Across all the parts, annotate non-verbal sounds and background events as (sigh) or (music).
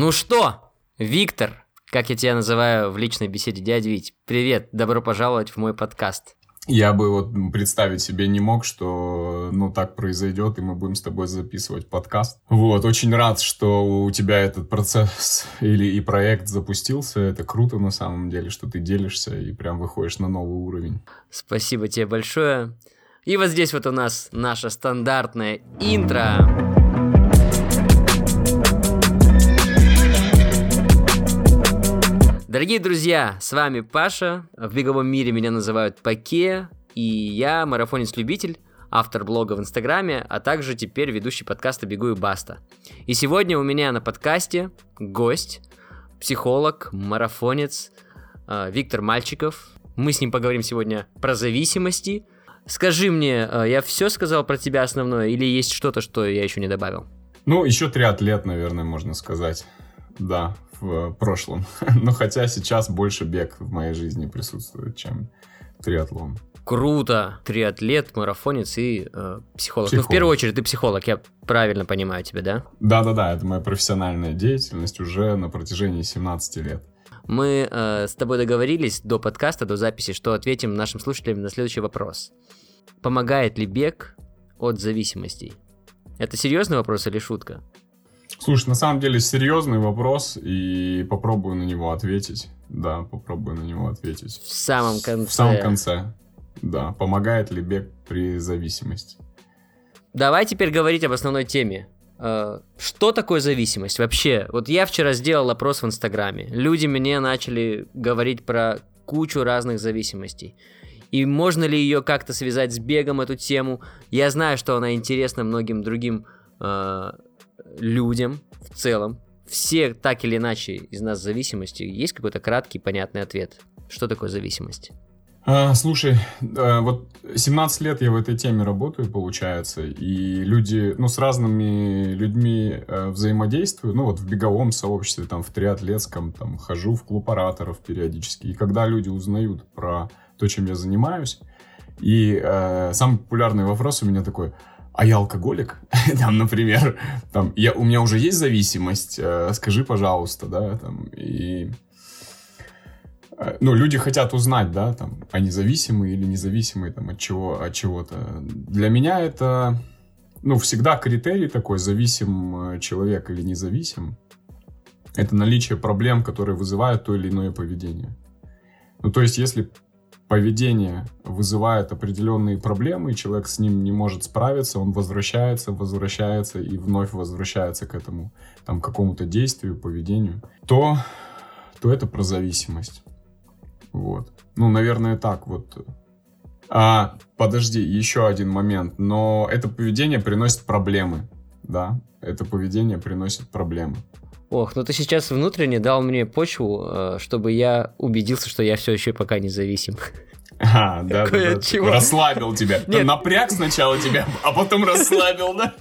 Ну что, Виктор, как я тебя называю в личной беседе, дядя Вить, привет, добро пожаловать в мой подкаст. Я бы вот представить себе не мог, что ну так произойдет, и мы будем с тобой записывать подкаст. Вот, очень рад, что у тебя этот процесс или и проект запустился. Это круто на самом деле, что ты делишься и прям выходишь на новый уровень. Спасибо тебе большое. И вот здесь вот у нас наша стандартная интро. Дорогие друзья, с вами Паша. В беговом мире меня называют Паке. И я марафонец-любитель, автор блога в Инстаграме, а также теперь ведущий подкаста «Бегу и баста». И сегодня у меня на подкасте гость, психолог, марафонец э, Виктор Мальчиков. Мы с ним поговорим сегодня про зависимости. Скажи мне, э, я все сказал про тебя основное или есть что-то, что я еще не добавил? Ну, еще триатлет, наверное, можно сказать. Да, в прошлом. (laughs) Но хотя сейчас больше бег в моей жизни присутствует, чем триатлон. Круто. Триатлет, марафонец и э, психолог. психолог. Ну, в первую очередь, ты психолог, я правильно понимаю тебя, да? Да-да-да, это моя профессиональная деятельность уже на протяжении 17 лет. Мы э, с тобой договорились до подкаста, до записи, что ответим нашим слушателям на следующий вопрос. Помогает ли бег от зависимостей? Это серьезный вопрос или шутка? Слушай, на самом деле серьезный вопрос, и попробую на него ответить. Да, попробую на него ответить. В самом конце. В самом конце. Да, помогает ли бег при зависимости? Давай теперь говорить об основной теме. Э, что такое зависимость вообще? Вот я вчера сделал опрос в Инстаграме. Люди мне начали говорить про кучу разных зависимостей. И можно ли ее как-то связать с бегом, эту тему? Я знаю, что она интересна многим другим э, людям в целом, все так или иначе из нас зависимости, есть какой-то краткий, понятный ответ? Что такое зависимость? А, слушай, вот 17 лет я в этой теме работаю, получается, и люди, ну, с разными людьми а, взаимодействую, ну, вот в беговом сообществе, там, в триатлетском, там, хожу в клуб ораторов периодически, и когда люди узнают про то, чем я занимаюсь, и э, самый популярный вопрос у меня такой, а я алкоголик, (laughs) там, например, там, я, у меня уже есть зависимость, э, скажи, пожалуйста, да, там, и, э, ну, люди хотят узнать, да, там, они зависимые или независимые, там, от чего, от чего-то. Для меня это, ну, всегда критерий такой, зависим э, человек или независим, это наличие проблем, которые вызывают то или иное поведение. Ну, то есть, если поведение вызывает определенные проблемы, и человек с ним не может справиться, он возвращается, возвращается и вновь возвращается к этому там какому-то действию, поведению, то, то это про зависимость. Вот. Ну, наверное, так вот. А, подожди, еще один момент. Но это поведение приносит проблемы. Да, это поведение приносит проблемы. Ох, ну ты сейчас внутренне дал мне почву, э, чтобы я убедился, что я все еще пока независим. А, да, да, да. Чего? Расслабил тебя. Нет. Напряг сначала тебя, а потом расслабил, да?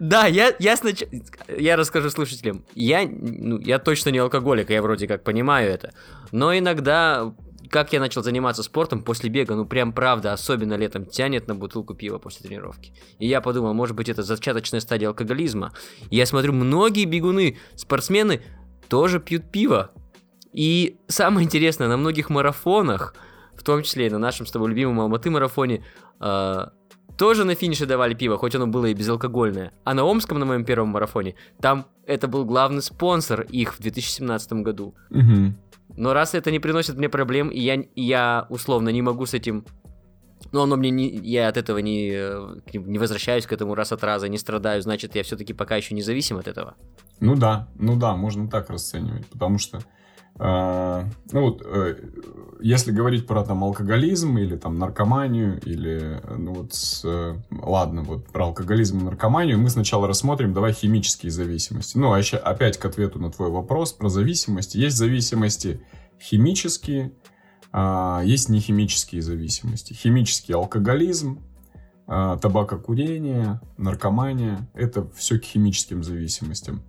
Да, я, я сначала... Я расскажу слушателям. Я, ну, я точно не алкоголик, я вроде как понимаю это. Но иногда как я начал заниматься спортом после бега, ну прям правда, особенно летом, тянет на бутылку пива после тренировки. И я подумал, может быть, это зачаточная стадия алкоголизма. И я смотрю, многие бегуны, спортсмены тоже пьют пиво. И самое интересное, на многих марафонах, в том числе и на нашем с тобой любимом Алматы марафоне, э, тоже на финише давали пиво, хоть оно было и безалкогольное. А на Омском, на моем первом марафоне, там это был главный спонсор их в 2017 году. Угу. Но раз это не приносит мне проблем, и я, я условно не могу с этим ну, оно мне не, я от этого не, не возвращаюсь к этому раз от раза, не страдаю, значит, я все-таки пока еще не зависим от этого. Ну да, ну да, можно так расценивать, потому что ну вот, э, если говорить про там алкоголизм или там наркоманию, или, ну вот, с, ладно, вот про алкоголизм и наркоманию мы сначала рассмотрим, давай химические зависимости. Ну, а еще опять к ответу на твой вопрос про зависимости. Есть зависимости химические, а, есть нехимические зависимости. Химический алкоголизм, а, табакокурение, наркомания, это все к химическим зависимостям.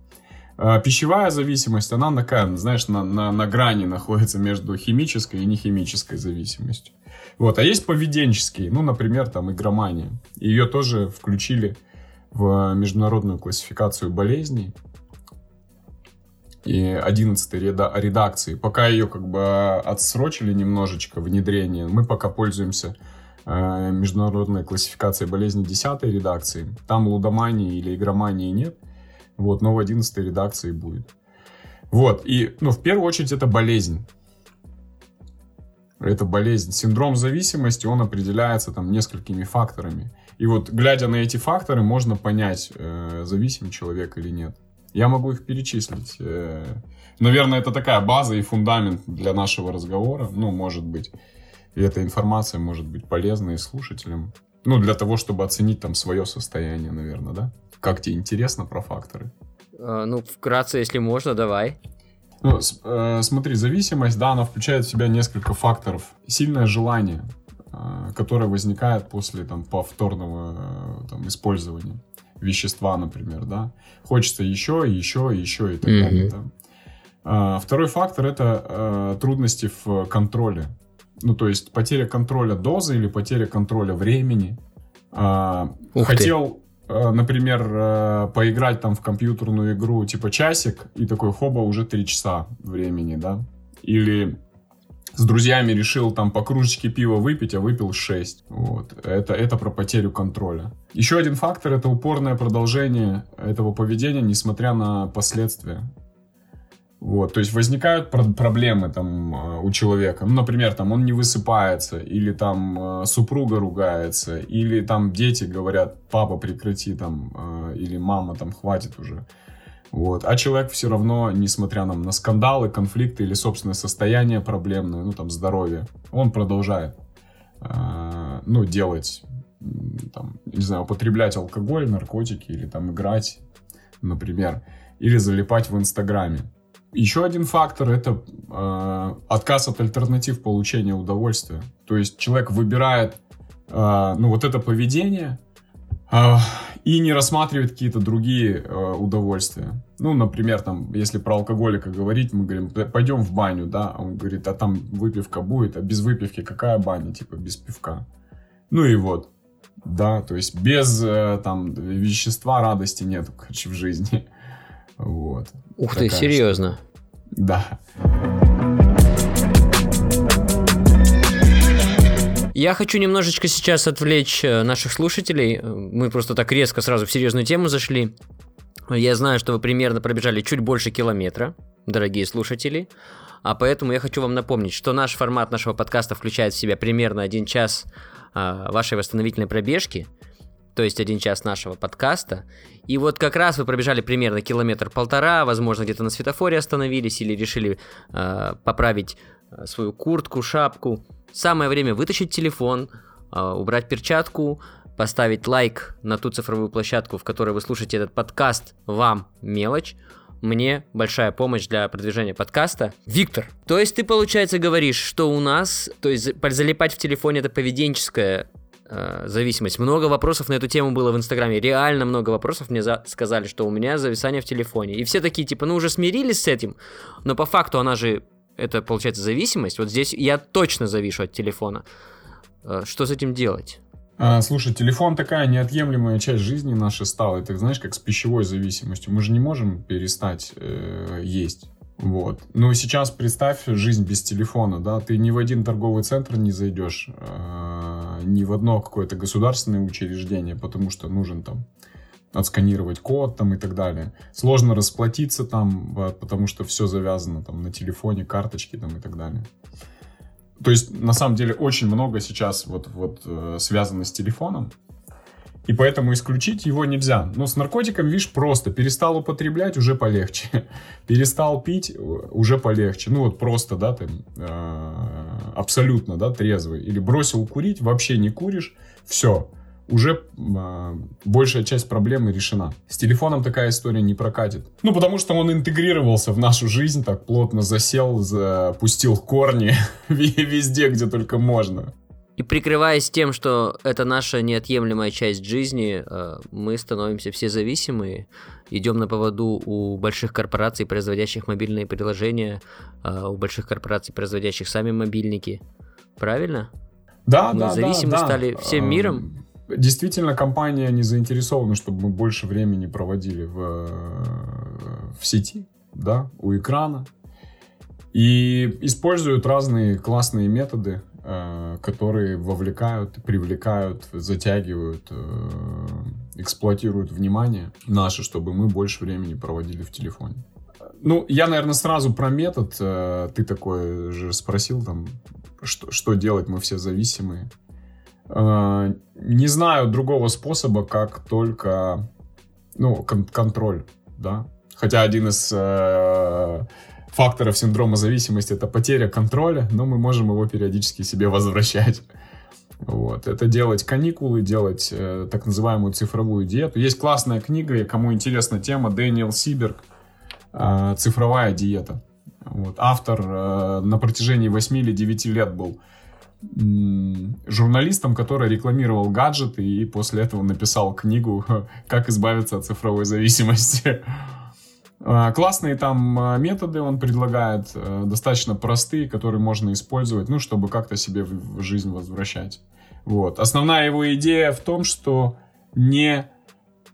А, пищевая зависимость, она такая, знаешь, на, на, на грани находится между химической и нехимической зависимостью. Вот. А есть поведенческие, ну, например, там игромания. Ее тоже включили в международную классификацию болезней. и 11 редакции. Пока ее как бы отсрочили немножечко внедрение, мы пока пользуемся э, международной классификацией болезней 10 редакции. Там лудомании или игромании нет, вот, но в 11 редакции будет. Вот, и, ну, в первую очередь это болезнь. Это болезнь. Синдром зависимости, он определяется там несколькими факторами. И вот, глядя на эти факторы, можно понять, э, зависим человек или нет. Я могу их перечислить. Э, наверное, это такая база и фундамент для нашего разговора. Ну, может быть. И эта информация может быть полезна и слушателям. Ну, для того, чтобы оценить там свое состояние, наверное, да? Как тебе интересно про факторы? А, ну, вкратце, если можно, давай. Ну, э, смотри, зависимость, да, она включает в себя несколько факторов. Сильное желание, э, которое возникает после там, повторного э, там, использования вещества, например, да. Хочется еще, еще, еще и так mm-hmm. далее. Да? А, второй фактор это э, трудности в контроле. Ну, то есть потеря контроля дозы или потеря контроля времени. А, хотел, э, например, э, поиграть там в компьютерную игру типа часик, и такой хоба уже три часа времени, да. Или с друзьями решил там по кружечке пива выпить, а выпил 6. Вот. Это, это про потерю контроля. Еще один фактор — это упорное продолжение этого поведения, несмотря на последствия. Вот, то есть возникают про- проблемы там э, у человека. Ну, например, там он не высыпается, или там э, супруга ругается, или там дети говорят, папа прекрати там, э, или мама там хватит уже. Вот. А человек все равно, несмотря на, на скандалы, конфликты или собственное состояние проблемное, ну там здоровье, он продолжает э, ну, делать, там, не знаю, употреблять алкоголь, наркотики или там играть, например, или залипать в Инстаграме. Еще один фактор это э, отказ от альтернатив получения удовольствия. То есть человек выбирает э, ну, вот это поведение, и не рассматривает какие-то другие э, удовольствия. Ну, например, там, если про алкоголика говорить, мы говорим, пойдем в баню, да, а он говорит, а там выпивка будет, а без выпивки какая баня, типа, без пивка. Ну и вот, да, то есть без э, там вещества радости нет, короче, в жизни. Вот. Ух ты, серьезно? Что... Да. Я хочу немножечко сейчас отвлечь э, наших слушателей. Мы просто так резко сразу в серьезную тему зашли. Я знаю, что вы примерно пробежали чуть больше километра, дорогие слушатели. А поэтому я хочу вам напомнить, что наш формат нашего подкаста включает в себя примерно один час а, вашей восстановительной пробежки, то есть один час нашего подкаста. И вот как раз вы пробежали примерно километр-полтора, возможно, где-то на светофоре остановились или решили а, поправить а, свою куртку, шапку. Самое время вытащить телефон, а, убрать перчатку, поставить лайк на ту цифровую площадку, в которой вы слушаете этот подкаст. Вам мелочь. Мне большая помощь для продвижения подкаста. Виктор, то есть ты, получается, говоришь, что у нас, то есть залипать в телефоне это поведенческая э, зависимость. Много вопросов на эту тему было в Инстаграме. Реально много вопросов мне за- сказали, что у меня зависание в телефоне. И все такие, типа, ну уже смирились с этим, но по факту она же это получается зависимость. Вот здесь я точно завишу от телефона. Э, что с этим делать? А, слушай, телефон такая неотъемлемая часть жизни нашей стала. Это знаешь, как с пищевой зависимостью. Мы же не можем перестать э, есть. Вот. Но сейчас представь жизнь без телефона, да, ты ни в один торговый центр не зайдешь, э, ни в одно какое-то государственное учреждение, потому что нужен там отсканировать код там и так далее. Сложно расплатиться там, потому что все завязано там на телефоне, карточки там и так далее. То есть, на самом деле, очень много сейчас вот, вот э, связано с телефоном, и поэтому исключить его нельзя. Но с наркотиком, видишь, просто перестал употреблять, уже полегче. (laughs) перестал пить, уже полегче. Ну вот просто, да, ты э, абсолютно, да, трезвый. Или бросил курить, вообще не куришь, все уже э, большая часть проблемы решена. С телефоном такая история не прокатит. Ну, потому что он интегрировался в нашу жизнь, так плотно засел, запустил корни (laughs) везде, где только можно. И прикрываясь тем, что это наша неотъемлемая часть жизни, э, мы становимся все зависимые, идем на поводу у больших корпораций, производящих мобильные приложения, э, у больших корпораций, производящих сами мобильники. Правильно? Да, мы да, зависимы да, стали всем миром. Действительно, компания не заинтересована, чтобы мы больше времени проводили в, в сети. да, у экрана. И используют разные классные методы, э, которые вовлекают, привлекают, затягивают, э, эксплуатируют внимание наше, чтобы мы больше времени проводили в телефоне. Ну, я, наверное, сразу про метод. Э, ты такой же спросил там, что, что делать, мы все зависимые. Э, не знаю другого способа, как только ну, кон- контроль, да. Хотя один из э, факторов синдрома зависимости это потеря контроля, но мы можем его периодически себе возвращать. Вот. Это делать каникулы, делать э, так называемую цифровую диету. Есть классная книга, и кому интересна тема, Дэниел Сиберг э, «Цифровая диета». Вот. Автор э, на протяжении 8 или 9 лет был журналистом, который рекламировал гаджеты и после этого написал книгу «Как избавиться от цифровой зависимости». (laughs) А, классные там а, методы он предлагает, э, достаточно простые, которые можно использовать, ну, чтобы как-то себе в жизнь возвращать. Вот. Основная его идея в том, что не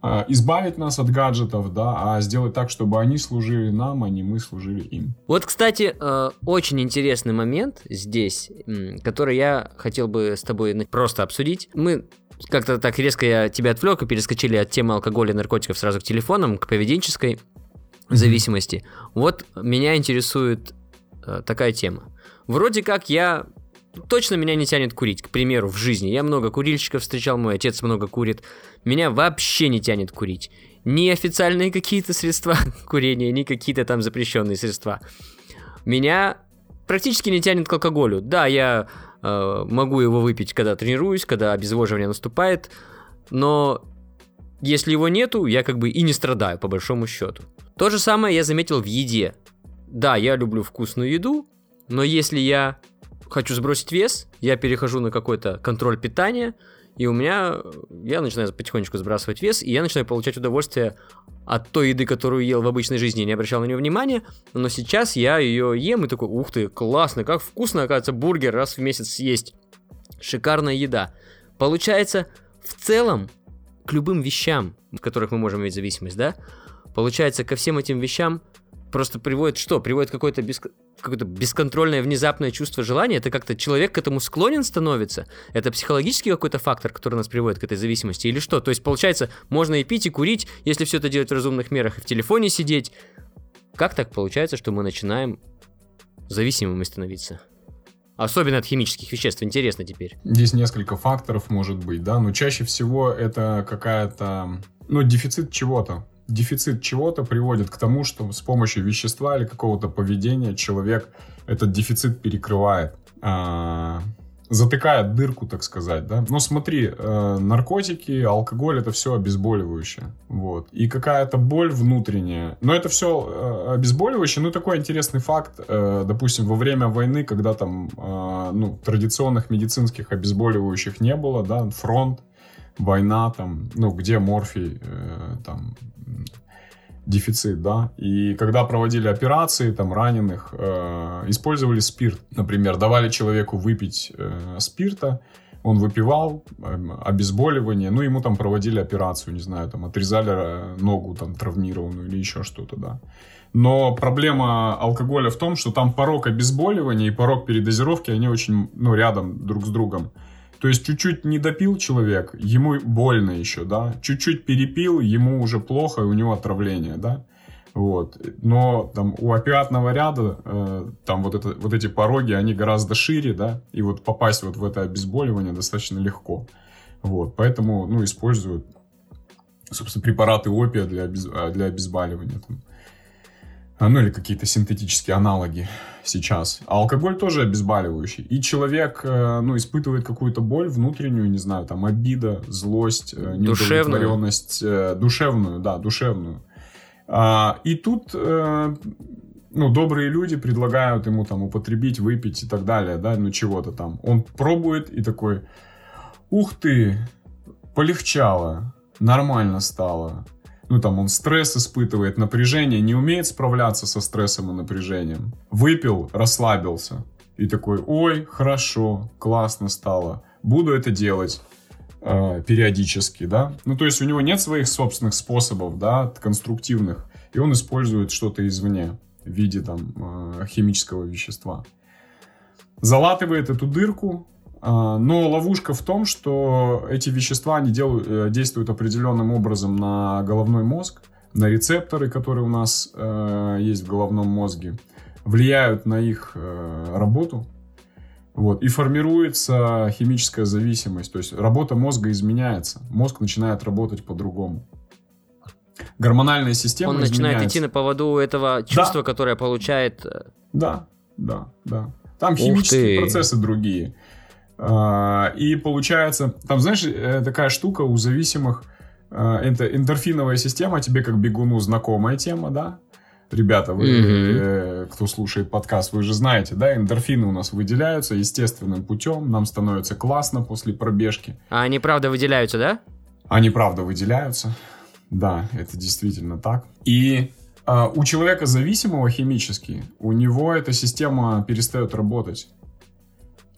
а, избавить нас от гаджетов, да, а сделать так, чтобы они служили нам, а не мы служили им. Вот, кстати, э, очень интересный момент здесь, который я хотел бы с тобой просто обсудить. Мы как-то так резко я тебя отвлек и перескочили от темы алкоголя и наркотиков сразу к телефонам, к поведенческой зависимости. Вот меня интересует э, такая тема. Вроде как я точно меня не тянет курить, к примеру, в жизни. Я много курильщиков встречал, мой отец много курит. Меня вообще не тянет курить. Ни официальные какие-то средства (laughs) курения, ни какие-то там запрещенные средства. Меня практически не тянет к алкоголю. Да, я э, могу его выпить, когда тренируюсь, когда обезвоживание наступает, но если его нету, я как бы и не страдаю, по большому счету. То же самое я заметил в еде. Да, я люблю вкусную еду, но если я хочу сбросить вес, я перехожу на какой-то контроль питания, и у меня, я начинаю потихонечку сбрасывать вес, и я начинаю получать удовольствие от той еды, которую ел в обычной жизни, не обращал на нее внимания, но сейчас я ее ем и такой, ух ты, классно, как вкусно, оказывается, бургер раз в месяц съесть. Шикарная еда. Получается, в целом, к любым вещам, в которых мы можем иметь зависимость, да, получается, ко всем этим вещам просто приводит что? Приводит какое-то бес... какое бесконтрольное внезапное чувство желания. Это как-то человек к этому склонен становится. Это психологический какой-то фактор, который нас приводит к этой зависимости или что? То есть, получается, можно и пить, и курить, если все это делать в разумных мерах, и в телефоне сидеть. Как так получается, что мы начинаем зависимыми становиться? Особенно от химических веществ, интересно теперь. Здесь несколько факторов может быть, да, но чаще всего это какая-то, ну, дефицит чего-то дефицит чего-то приводит к тому, что с помощью вещества или какого-то поведения человек этот дефицит перекрывает. А, затыкает дырку, так сказать, да. Но смотри, э, наркотики, алкоголь это все обезболивающее, вот. И какая-то боль внутренняя. Но это все э, обезболивающее. Ну такой интересный факт, э, допустим, во время войны, когда там, э, ну традиционных медицинских обезболивающих не было, да, фронт, война там, ну где морфий, э, там дефицит, да, и когда проводили операции, там, раненых, э, использовали спирт, например, давали человеку выпить э, спирта, он выпивал, э, обезболивание, ну, ему там проводили операцию, не знаю, там, отрезали э, ногу там травмированную или еще что-то, да. Но проблема алкоголя в том, что там порог обезболивания и порог передозировки, они очень, ну, рядом друг с другом. То есть чуть-чуть не допил человек, ему больно еще, да. Чуть-чуть перепил, ему уже плохо, и у него отравление, да. Вот. Но там у опиатного ряда э, там вот, это, вот эти пороги, они гораздо шире, да, и вот попасть вот в это обезболивание достаточно легко. Вот. Поэтому, ну, используют, собственно, препараты опия для, обез... для обезболивания. Там. Ну или какие-то синтетические аналоги сейчас. А алкоголь тоже обезболивающий. И человек, э, ну, испытывает какую-то боль внутреннюю, не знаю, там, обида, злость, э, неудовлетворенность. Душевную. Э, душевную, да, душевную. А, и тут, ну, добрые люди предлагают ему там употребить, выпить и так далее, да, ну, чего-то там. Он пробует и такой, ух ты, полегчало, нормально стало ну там он стресс испытывает, напряжение, не умеет справляться со стрессом и напряжением. Выпил, расслабился. И такой, ой, хорошо, классно стало. Буду это делать э, периодически, да. Ну, то есть у него нет своих собственных способов, да, конструктивных. и он использует что-то извне в виде там э, химического вещества. Залатывает эту дырку, но ловушка в том, что эти вещества они делают, э, действуют определенным образом на головной мозг, на рецепторы, которые у нас есть в головном мозге, влияют на их работу, вот, и формируется химическая зависимость, то есть работа мозга изменяется, мозг начинает работать по-другому гормональная система Он начинает идти на поводу этого чувства, да. которое получает... Э, да, да, да. Там химические процессы другие. А, и получается, там, знаешь, э, такая штука у зависимых, э, это эндорфиновая система, тебе как бегуну знакомая тема, да? Ребята, вы, mm-hmm. кто слушает подкаст, вы же знаете, да, эндорфины у нас выделяются естественным путем, нам становится классно после пробежки. А они правда выделяются, да? Они правда выделяются. Да, это действительно так. И э, у человека зависимого химически, у него эта система перестает работать.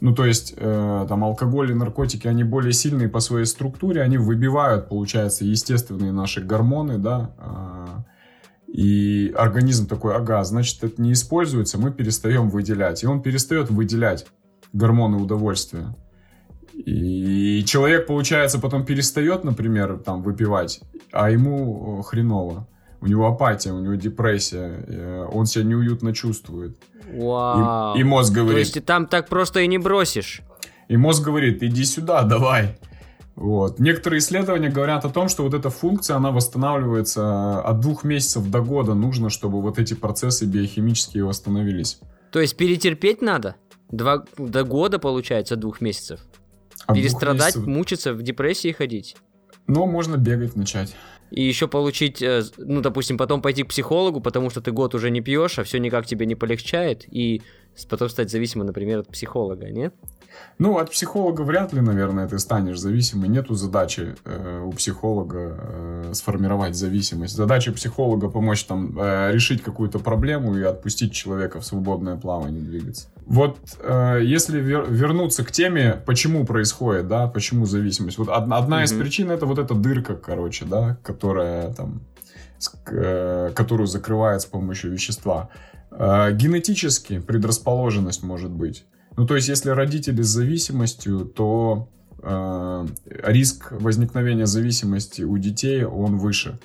Ну, то есть, э, там, алкоголь и наркотики, они более сильные по своей структуре, они выбивают, получается, естественные наши гормоны, да, э, и организм такой, ага, значит, это не используется, мы перестаем выделять. И он перестает выделять гормоны удовольствия. И человек, получается, потом перестает, например, там выпивать, а ему хреново. У него апатия, у него депрессия, э, он себя неуютно чувствует. Вау. И, и мозг говорит... То есть ты там так просто и не бросишь? И мозг говорит, иди сюда, давай. Вот. Некоторые исследования говорят о том, что вот эта функция, она восстанавливается от двух месяцев до года нужно, чтобы вот эти процессы биохимические восстановились. То есть перетерпеть надо? Два, до года, получается, двух месяцев? От Перестрадать, месяцев... мучиться, в депрессии ходить? Ну, можно бегать начать. И еще получить, э, ну, допустим, потом пойти к психологу, потому что ты год уже не пьешь, а все никак тебе не полегчает, и потом стать зависимым, например, от психолога, нет? Ну, от психолога вряд ли, наверное, ты станешь зависимым. Нету задачи э, у психолога э, сформировать зависимость. Задача психолога помочь там э, решить какую-то проблему и отпустить человека в свободное плавание двигаться. Вот э, если вер- вернуться к теме, почему происходит, да, почему зависимость. Вот одна, одна mm-hmm. из причин это вот эта дырка, короче, да, которая там, с, э, которую закрывает с помощью вещества. Э, генетически предрасположенность может быть. Ну, то есть, если родители с зависимостью, то э, риск возникновения зависимости у детей, он выше.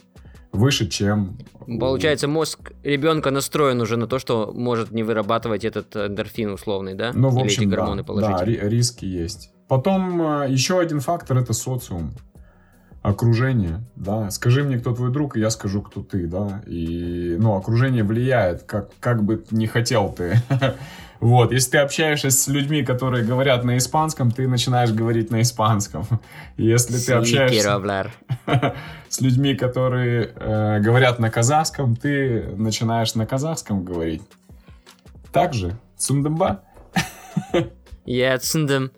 Выше, чем... Получается, мозг ребенка настроен уже на то, что может не вырабатывать этот эндорфин условный, да? Ну, в общем, Или эти гормоны да, положительные. Да, риски есть. Потом э, еще один фактор это социум окружение, да, скажи мне, кто твой друг, и я скажу, кто ты, да, и, ну, окружение влияет, как, как бы не хотел ты (laughs) Вот, если ты общаешься с людьми, которые говорят на испанском, ты начинаешь говорить на испанском. Если ты общаешься (laughs) с людьми, которые э, говорят на казахском, ты начинаешь на казахском говорить. Так же, Сундамба? Я Цундам.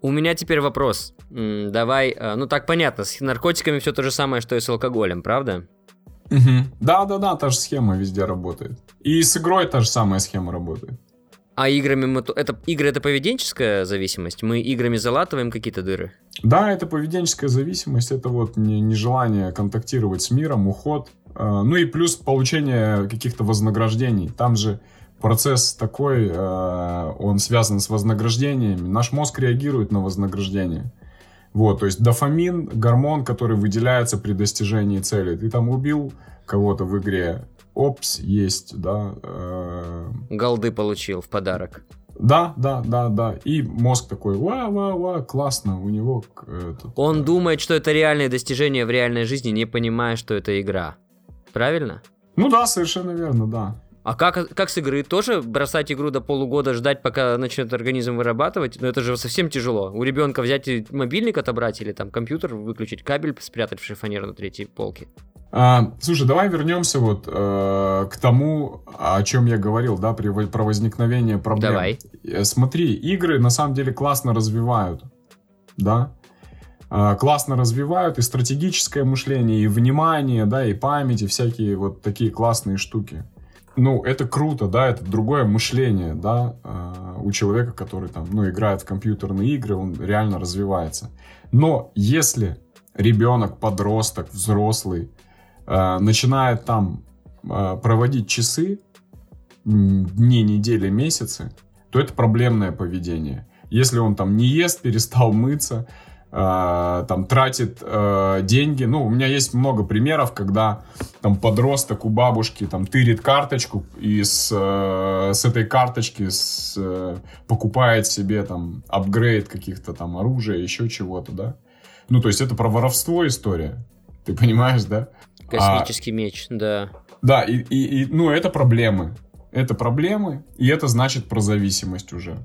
У меня теперь вопрос. Давай, э, ну так понятно, с наркотиками все то же самое, что и с алкоголем, правда? Угу. Да, да, да, та же схема везде работает. И с игрой та же самая схема работает. А играми мы... Это, игры это поведенческая зависимость? Мы играми залатываем какие-то дыры? Да, это поведенческая зависимость. Это вот нежелание контактировать с миром, уход. Э, ну и плюс получение каких-то вознаграждений. Там же процесс такой, э, он связан с вознаграждениями. Наш мозг реагирует на вознаграждение. Вот, то есть дофамин, гормон, который выделяется при достижении цели. Ты там убил кого-то в игре, опс, есть, да. Э... Голды получил в подарок. Да, да, да, да. И мозг такой, ва-ва-ва, классно, у него... Этот, Он э... думает, что это реальное достижение в реальной жизни, не понимая, что это игра. Правильно? Ну да, совершенно верно, да. А как, как с игры? Тоже бросать игру до полугода, ждать, пока начнет организм вырабатывать? Ну это же совсем тяжело. У ребенка взять мобильник отобрать или там компьютер выключить, кабель спрятать в шифонер на третьей полке. А, слушай, давай вернемся вот э, к тому, о чем я говорил, да, при, про возникновение проблем. Давай. Э, смотри, игры на самом деле классно развивают, да, э, классно развивают и стратегическое мышление, и внимание, да, и память, и всякие вот такие классные штуки ну, это круто, да, это другое мышление, да, э, у человека, который там, ну, играет в компьютерные игры, он реально развивается. Но если ребенок, подросток, взрослый начинает там э, проводить часы, дни, недели, месяцы, то это проблемное поведение. Если он там не ест, (laughs) перестал мыться, э, там тратит э, деньги. Ну, у меня есть много примеров, когда там подросток у бабушки там тырит карточку и с, э, с этой карточки с, э, покупает себе там апгрейд каких-то там оружия, еще чего-то, да. Ну, то есть это про воровство история. Ты понимаешь, да? Космический а, меч, да. Да, и, и, и, ну, это проблемы. Это проблемы, и это значит про зависимость уже.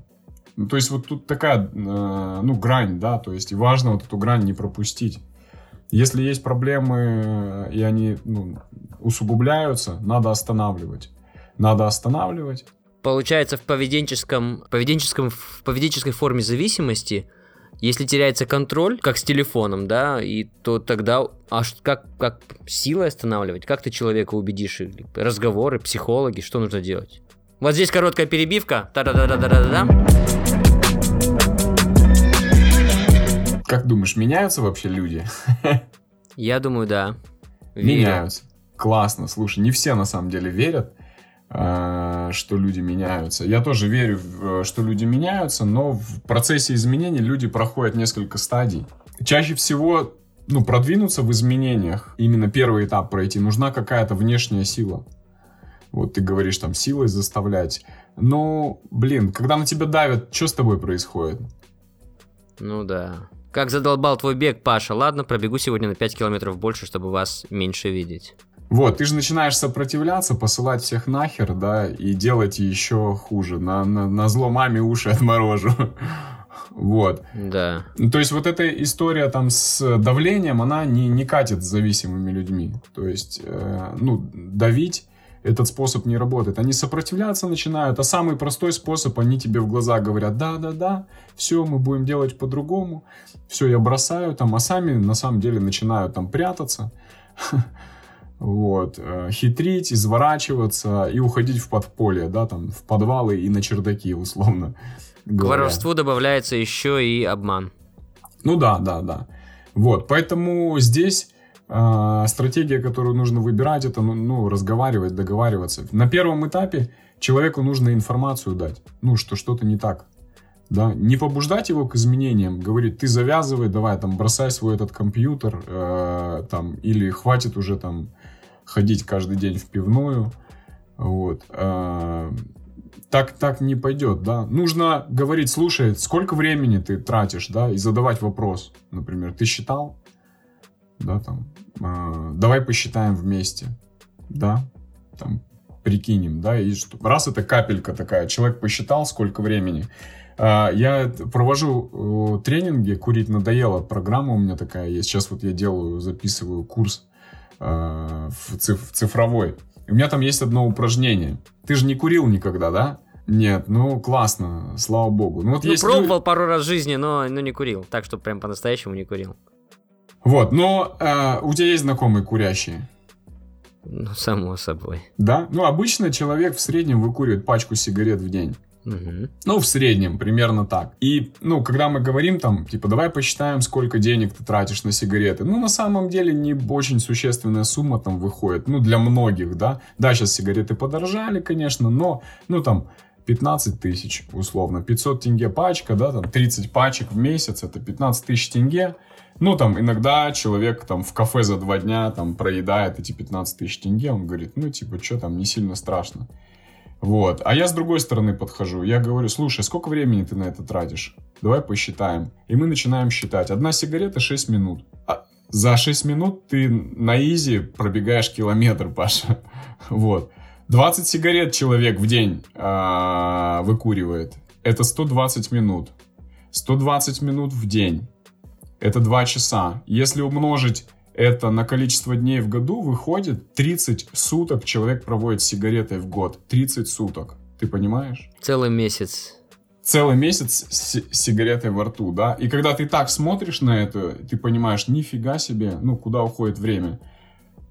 Ну, то есть вот тут такая, э, ну, грань, да, то есть важно вот эту грань не пропустить. Если есть проблемы, и они ну, усугубляются, надо останавливать. Надо останавливать. Получается, в поведенческом, поведенческом, в поведенческой форме зависимости, если теряется контроль, как с телефоном, да, и то тогда, а как, как силой останавливать? Как ты человека убедишь? Разговоры, психологи, что нужно делать? Вот здесь короткая перебивка. Та-да-да-да-да-да. Как думаешь, меняются вообще люди? Я думаю, да. Верю. Меняются. Классно. Слушай, не все на самом деле верят, что люди меняются. Я тоже верю, что люди меняются, но в процессе изменений люди проходят несколько стадий. Чаще всего ну, продвинуться в изменениях, именно первый этап пройти, нужна какая-то внешняя сила. Вот ты говоришь, там, силой заставлять. Но, блин, когда на тебя давят, что с тобой происходит? Ну да. Как задолбал твой бег, Паша. Ладно, пробегу сегодня на 5 километров больше, чтобы вас меньше видеть. Вот, ты же начинаешь сопротивляться, посылать всех нахер, да, и делать еще хуже. На, на, на зло маме уши (laughs) отморожу. Вот. Да. Ну, то есть вот эта история там с давлением, она не, не катит с зависимыми людьми. То есть, э, ну, давить этот способ не работает. Они сопротивляться начинают, а самый простой способ, они тебе в глаза говорят, да-да-да, все, мы будем делать по-другому, все, я бросаю там, а сами на самом деле начинают там прятаться, (laughs) вот, э, хитрить, изворачиваться и уходить в подполье, да, там, в подвалы и на чердаки, условно К воровству добавляется еще и обман. Ну да, да, да. Вот, поэтому здесь э, стратегия, которую нужно выбирать, это ну, ну, разговаривать, договариваться. На первом этапе человеку нужно информацию дать, ну, что что-то не так. Да, не побуждать его к изменениям, говорить, ты завязывай, давай там бросай свой этот компьютер, э, там, или хватит уже там ходить каждый день в пивную, вот. Э, так, так не пойдет, да. Нужно говорить, слушай, сколько времени ты тратишь, да, и задавать вопрос, например, ты считал, да, там, э, давай посчитаем вместе, да, там, прикинем, да, и что, раз это капелька такая, человек посчитал, сколько времени, э, я провожу тренинги, курить надоело, программа у меня такая есть, сейчас вот я делаю, записываю курс э, в, циф- в цифровой, у меня там есть одно упражнение, ты же не курил никогда, да? Нет, ну классно, слава богу. Ну, вот ну пробовал люди... пару раз в жизни, но, но не курил. Так что прям по-настоящему не курил. Вот, но э, у тебя есть знакомые курящие? Ну, само собой. Да? Ну, обычно человек в среднем выкуривает пачку сигарет в день. Ну, в среднем, примерно так. И, ну, когда мы говорим там, типа, давай посчитаем, сколько денег ты тратишь на сигареты. Ну, на самом деле, не очень существенная сумма там выходит. Ну, для многих, да. Да, сейчас сигареты подорожали, конечно, но, ну, там, 15 тысяч, условно. 500 тенге пачка, да, там 30 пачек в месяц, это 15 тысяч тенге. Ну, там, иногда человек там в кафе за два дня там проедает эти 15 тысяч тенге, он говорит, ну, типа, что там, не сильно страшно. Вот. А я с другой стороны подхожу. Я говорю, слушай, сколько времени ты на это тратишь? Давай посчитаем. И мы начинаем считать. Одна сигарета 6 минут. А за 6 минут ты на изи пробегаешь километр, Паша. (laughs) Вот. 20 сигарет человек в день э, выкуривает. Это 120 минут. 120 минут в день. Это 2 часа. Если умножить это на количество дней в году, выходит 30 суток человек проводит сигаретой в год. 30 суток. Ты понимаешь? Целый месяц. Целый месяц с сигаретой во рту, да? И когда ты так смотришь на это, ты понимаешь, нифига себе, ну, куда уходит время.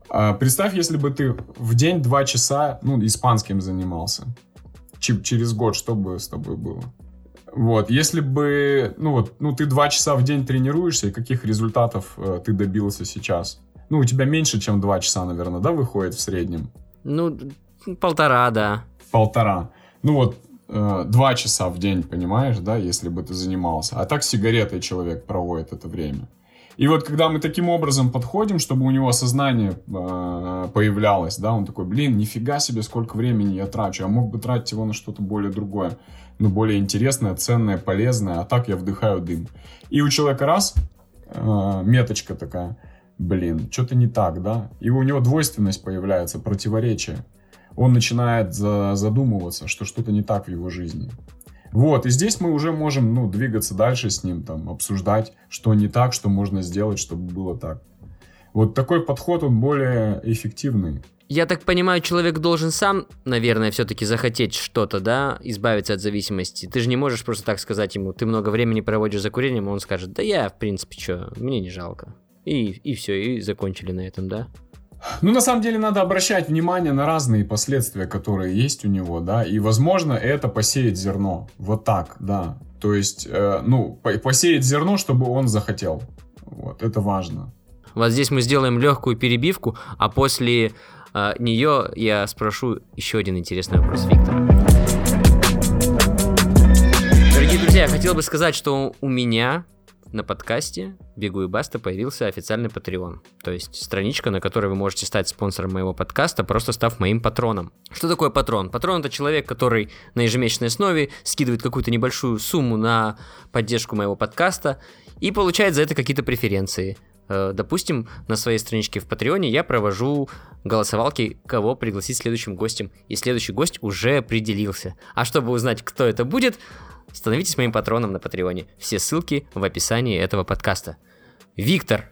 А, представь, если бы ты в день два часа, ну, испанским занимался. Ч- через год что бы с тобой было? Вот, если бы, ну вот, ну ты два часа в день тренируешься, и каких результатов э, ты добился сейчас? Ну, у тебя меньше, чем 2 часа, наверное, да, выходит в среднем? Ну, полтора, да. Полтора. Ну вот, э, два часа в день, понимаешь, да, если бы ты занимался. А так сигаретой человек проводит это время. И вот когда мы таким образом подходим, чтобы у него сознание э, появлялось, да, он такой, блин, нифига себе, сколько времени я трачу, я мог бы тратить его на что-то более другое, ну, более интересное, ценное, полезное, а так я вдыхаю дым. И у человека раз, э, меточка такая, блин, что-то не так, да, и у него двойственность появляется, противоречие. Он начинает за, задумываться, что что-то не так в его жизни. Вот, и здесь мы уже можем, ну, двигаться дальше с ним, там, обсуждать, что не так, что можно сделать, чтобы было так. Вот такой подход, он более эффективный. Я так понимаю, человек должен сам, наверное, все-таки захотеть что-то, да, избавиться от зависимости. Ты же не можешь просто так сказать ему, ты много времени проводишь за курением, он скажет, да я, в принципе, что, мне не жалко. И, и все, и закончили на этом, да? Ну, на самом деле, надо обращать внимание на разные последствия, которые есть у него, да, и, возможно, это посеять зерно. Вот так, да. То есть, э, ну, посеять зерно, чтобы он захотел. Вот, это важно. Вот здесь мы сделаем легкую перебивку, а после э, нее я спрошу еще один интересный вопрос Виктора. Дорогие друзья, я хотел бы сказать, что у меня на подкасте Бегу и Баста появился официальный Patreon. То есть страничка, на которой вы можете стать спонсором моего подкаста, просто став моим патроном. Что такое патрон? Патрон это человек, который на ежемесячной основе скидывает какую-то небольшую сумму на поддержку моего подкаста и получает за это какие-то преференции. Э, допустим, на своей страничке в Патреоне я провожу голосовалки, кого пригласить следующим гостем. И следующий гость уже определился. А чтобы узнать, кто это будет, Становитесь моим патроном на Патреоне. Все ссылки в описании этого подкаста. Виктор,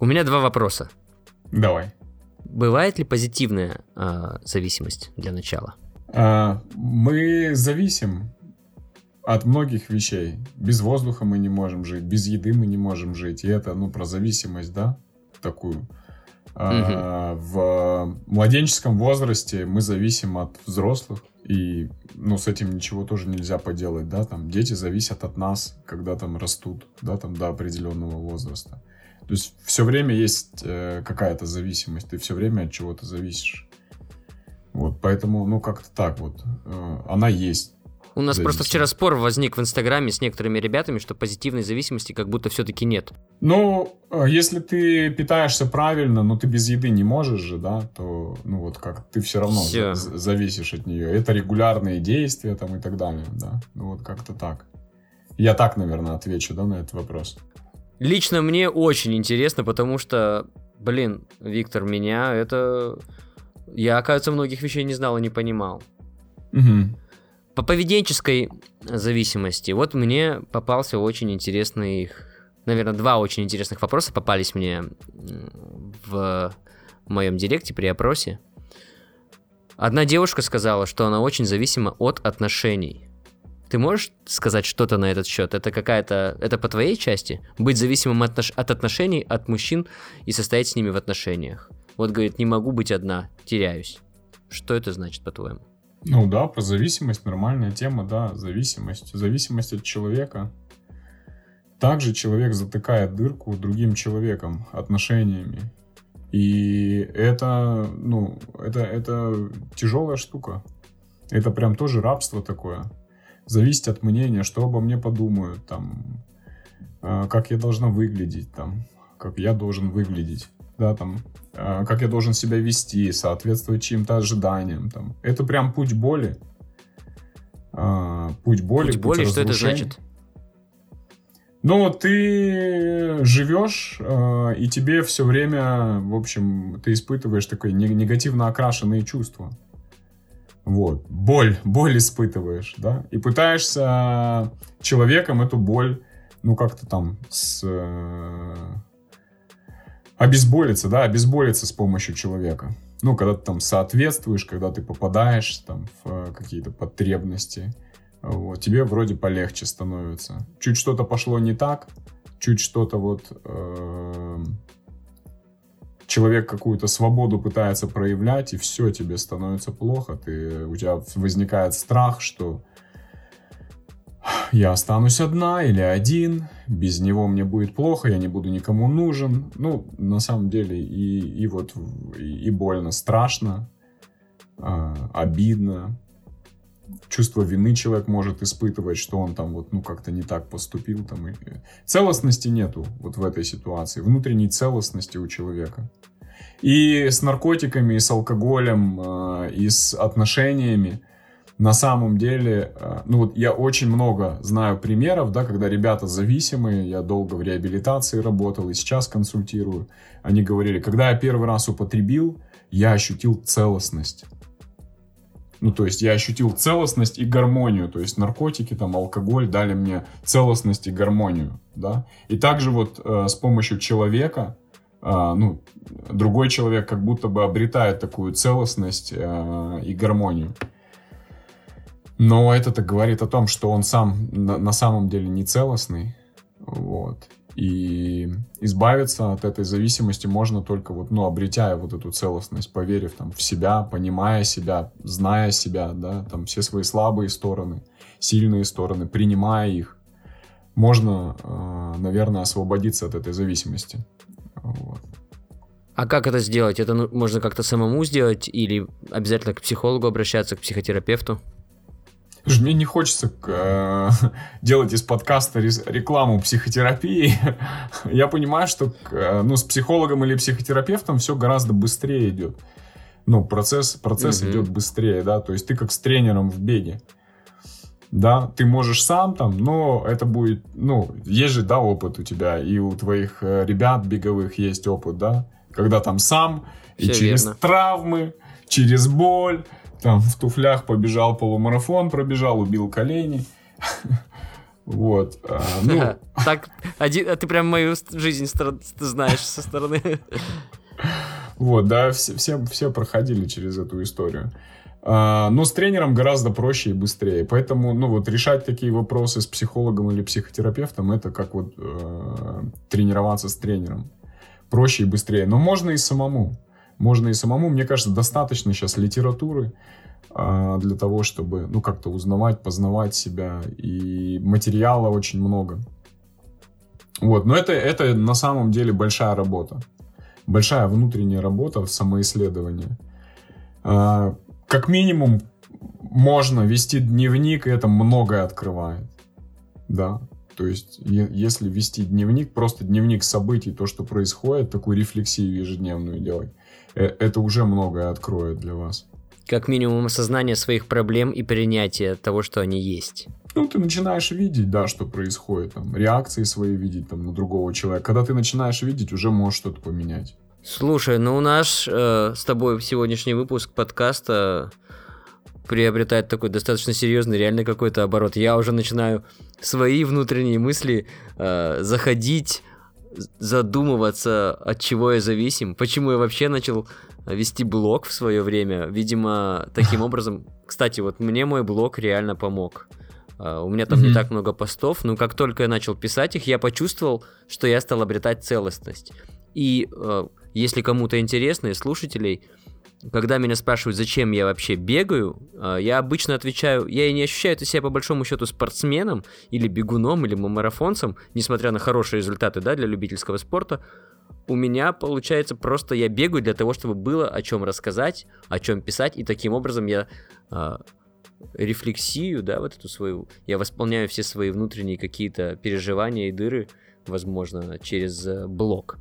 у меня два вопроса. Давай. Бывает ли позитивная э, зависимость для начала? А, мы зависим от многих вещей. Без воздуха мы не можем жить, без еды мы не можем жить. И это, ну, про зависимость, да, такую. А, в младенческом возрасте мы зависим от взрослых. И, ну, с этим ничего тоже нельзя поделать, да, там дети зависят от нас, когда там растут, да, там до определенного возраста. То есть все время есть э, какая-то зависимость, ты все время от чего-то зависишь. Вот, поэтому, ну, как-то так вот, э, она есть. У нас просто вчера спор возник в Инстаграме с некоторыми ребятами, что позитивной зависимости как будто все-таки нет. Ну, э, если ты питаешься правильно, но ты без еды не можешь же, да, то, ну вот как, ты все равно все. зависишь от нее. Это регулярные действия там и так далее, да. Ну вот как-то так. Я так, наверное, отвечу, да, на этот вопрос. Лично мне очень интересно, потому что, блин, Виктор, меня это... Я, оказывается, многих вещей не знал и не понимал. Угу. По поведенческой зависимости, вот мне попался очень интересный, наверное, два очень интересных вопроса попались мне в моем директе при опросе. Одна девушка сказала, что она очень зависима от отношений. Ты можешь сказать что-то на этот счет? Это какая-то... Это по твоей части? Быть зависимым от, от отношений, от мужчин и состоять с ними в отношениях. Вот, говорит, не могу быть одна, теряюсь. Что это значит, по-твоему? Ну да, про зависимость нормальная тема, да, зависимость. Зависимость от человека. Также человек затыкает дырку другим человеком, отношениями. И это, ну, это, это тяжелая штука. Это прям тоже рабство такое. Зависеть от мнения, что обо мне подумают, там, э, как я должна выглядеть, там, как я должен выглядеть да, там, э, как я должен себя вести, соответствовать чьим-то ожиданиям, там. Это прям путь боли. Э, путь боли, путь, путь боли, что это значит? Ну, ты живешь, э, и тебе все время, в общем, ты испытываешь такое негативно окрашенные чувства. Вот. Боль, боль испытываешь, да, и пытаешься человеком эту боль, ну, как-то там с обезболиться, да, обезболиться с помощью человека. Ну, когда ты там соответствуешь, когда ты попадаешь там в э, какие-то потребности, вот, тебе вроде полегче становится. Чуть что-то пошло не так, чуть что-то вот э, человек какую-то свободу пытается проявлять, и все, тебе становится плохо, ты, у тебя возникает страх, что я останусь одна или один, без него мне будет плохо, я не буду никому нужен. Ну, на самом деле, и, и вот и больно, страшно, э, обидно. Чувство вины человек может испытывать, что он там вот, ну, как-то не так поступил. Там, и... Целостности нету вот в этой ситуации, внутренней целостности у человека. И с наркотиками, и с алкоголем, э, и с отношениями – на самом деле, э, ну вот я очень много знаю примеров, да, когда ребята зависимые, я долго в реабилитации работал и сейчас консультирую, они говорили, когда я первый раз употребил, я ощутил целостность. Ну, то есть я ощутил целостность и гармонию. То есть наркотики, там, алкоголь дали мне целостность и гармонию, да. И также вот э, с помощью человека, э, ну, другой человек как будто бы обретает такую целостность э, и гармонию. Но это-то говорит о том, что он сам на, на самом деле не целостный. Вот. И избавиться от этой зависимости можно только вот, ну, обретя вот эту целостность, поверив там в себя, понимая себя, зная себя, да, там все свои слабые стороны, сильные стороны, принимая их, можно, э, наверное, освободиться от этой зависимости. Вот. А как это сделать? Это ну, можно как-то самому сделать или обязательно к психологу обращаться, к психотерапевту? Слушай, мне не хочется э, (laughs) делать из подкаста рекламу психотерапии. (laughs) Я понимаю, что э, ну, с психологом или психотерапевтом все гораздо быстрее идет. Ну, процесс, процесс mm-hmm. идет быстрее, да. То есть ты как с тренером в беге. Да, ты можешь сам там, но это будет, ну, есть же, да, опыт у тебя, и у твоих э, ребят беговых есть опыт, да, когда там сам, и через верно. травмы, через боль, там в туфлях побежал полумарафон, пробежал, убил колени. (laughs) Вот. А, ну... Так, один, а ты прям мою жизнь знаешь со стороны. Вот, да, все, все, все проходили через эту историю. А, но с тренером гораздо проще и быстрее. Поэтому, ну вот, решать такие вопросы с психологом или психотерапевтом, это как вот э, тренироваться с тренером. Проще и быстрее. Но можно и самому можно и самому. Мне кажется, достаточно сейчас литературы а, для того, чтобы, ну, как-то узнавать, познавать себя. И материала очень много. Вот, но это, это на самом деле большая работа. Большая внутренняя работа в самоисследовании. А, как минимум, можно вести дневник, и это многое открывает. Да. То есть, если вести дневник, просто дневник событий, то, что происходит, такую рефлексию ежедневную делать, Э, это уже многое откроет для вас. Как минимум осознание своих проблем и принятие того, что они есть. Ну, ты начинаешь видеть, да, что происходит, там, реакции свои видеть там на другого человека. Когда ты начинаешь видеть, уже можешь что-то поменять. Слушай, ну у нас э, с тобой сегодняшний выпуск подкаста приобретает такой достаточно серьезный, реально какой-то оборот. Я уже начинаю свои внутренние мысли э, заходить задумываться, от чего я зависим, почему я вообще начал вести блог в свое время. Видимо, таким (laughs) образом... Кстати, вот мне мой блог реально помог. А, у меня там mm-hmm. не так много постов, но как только я начал писать их, я почувствовал, что я стал обретать целостность. И э, если кому-то интересно, из слушателей, когда меня спрашивают, зачем я вообще бегаю, а, я обычно отвечаю, я и не ощущаю себя по большому счету спортсменом или бегуном или марафонцем, несмотря на хорошие результаты да, для любительского спорта. У меня получается просто я бегаю для того, чтобы было о чем рассказать, о чем писать, и таким образом я э, рефлексию, да, вот эту свою, я восполняю все свои внутренние какие-то переживания и дыры, возможно, через э, блог.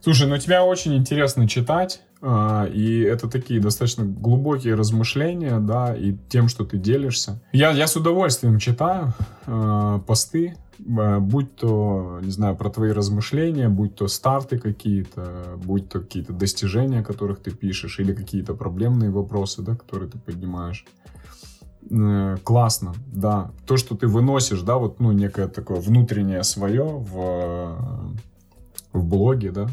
Слушай, ну тебя очень интересно читать. А, и это такие достаточно глубокие размышления, да, и тем, что ты делишься. Я, я с удовольствием читаю э, посты, э, будь то, не знаю, про твои размышления, будь то старты какие-то, будь то какие-то достижения, которых ты пишешь, или какие-то проблемные вопросы, да, которые ты поднимаешь. Э, классно, да. То, что ты выносишь, да, вот, ну, некое такое внутреннее свое в, в блоге, да,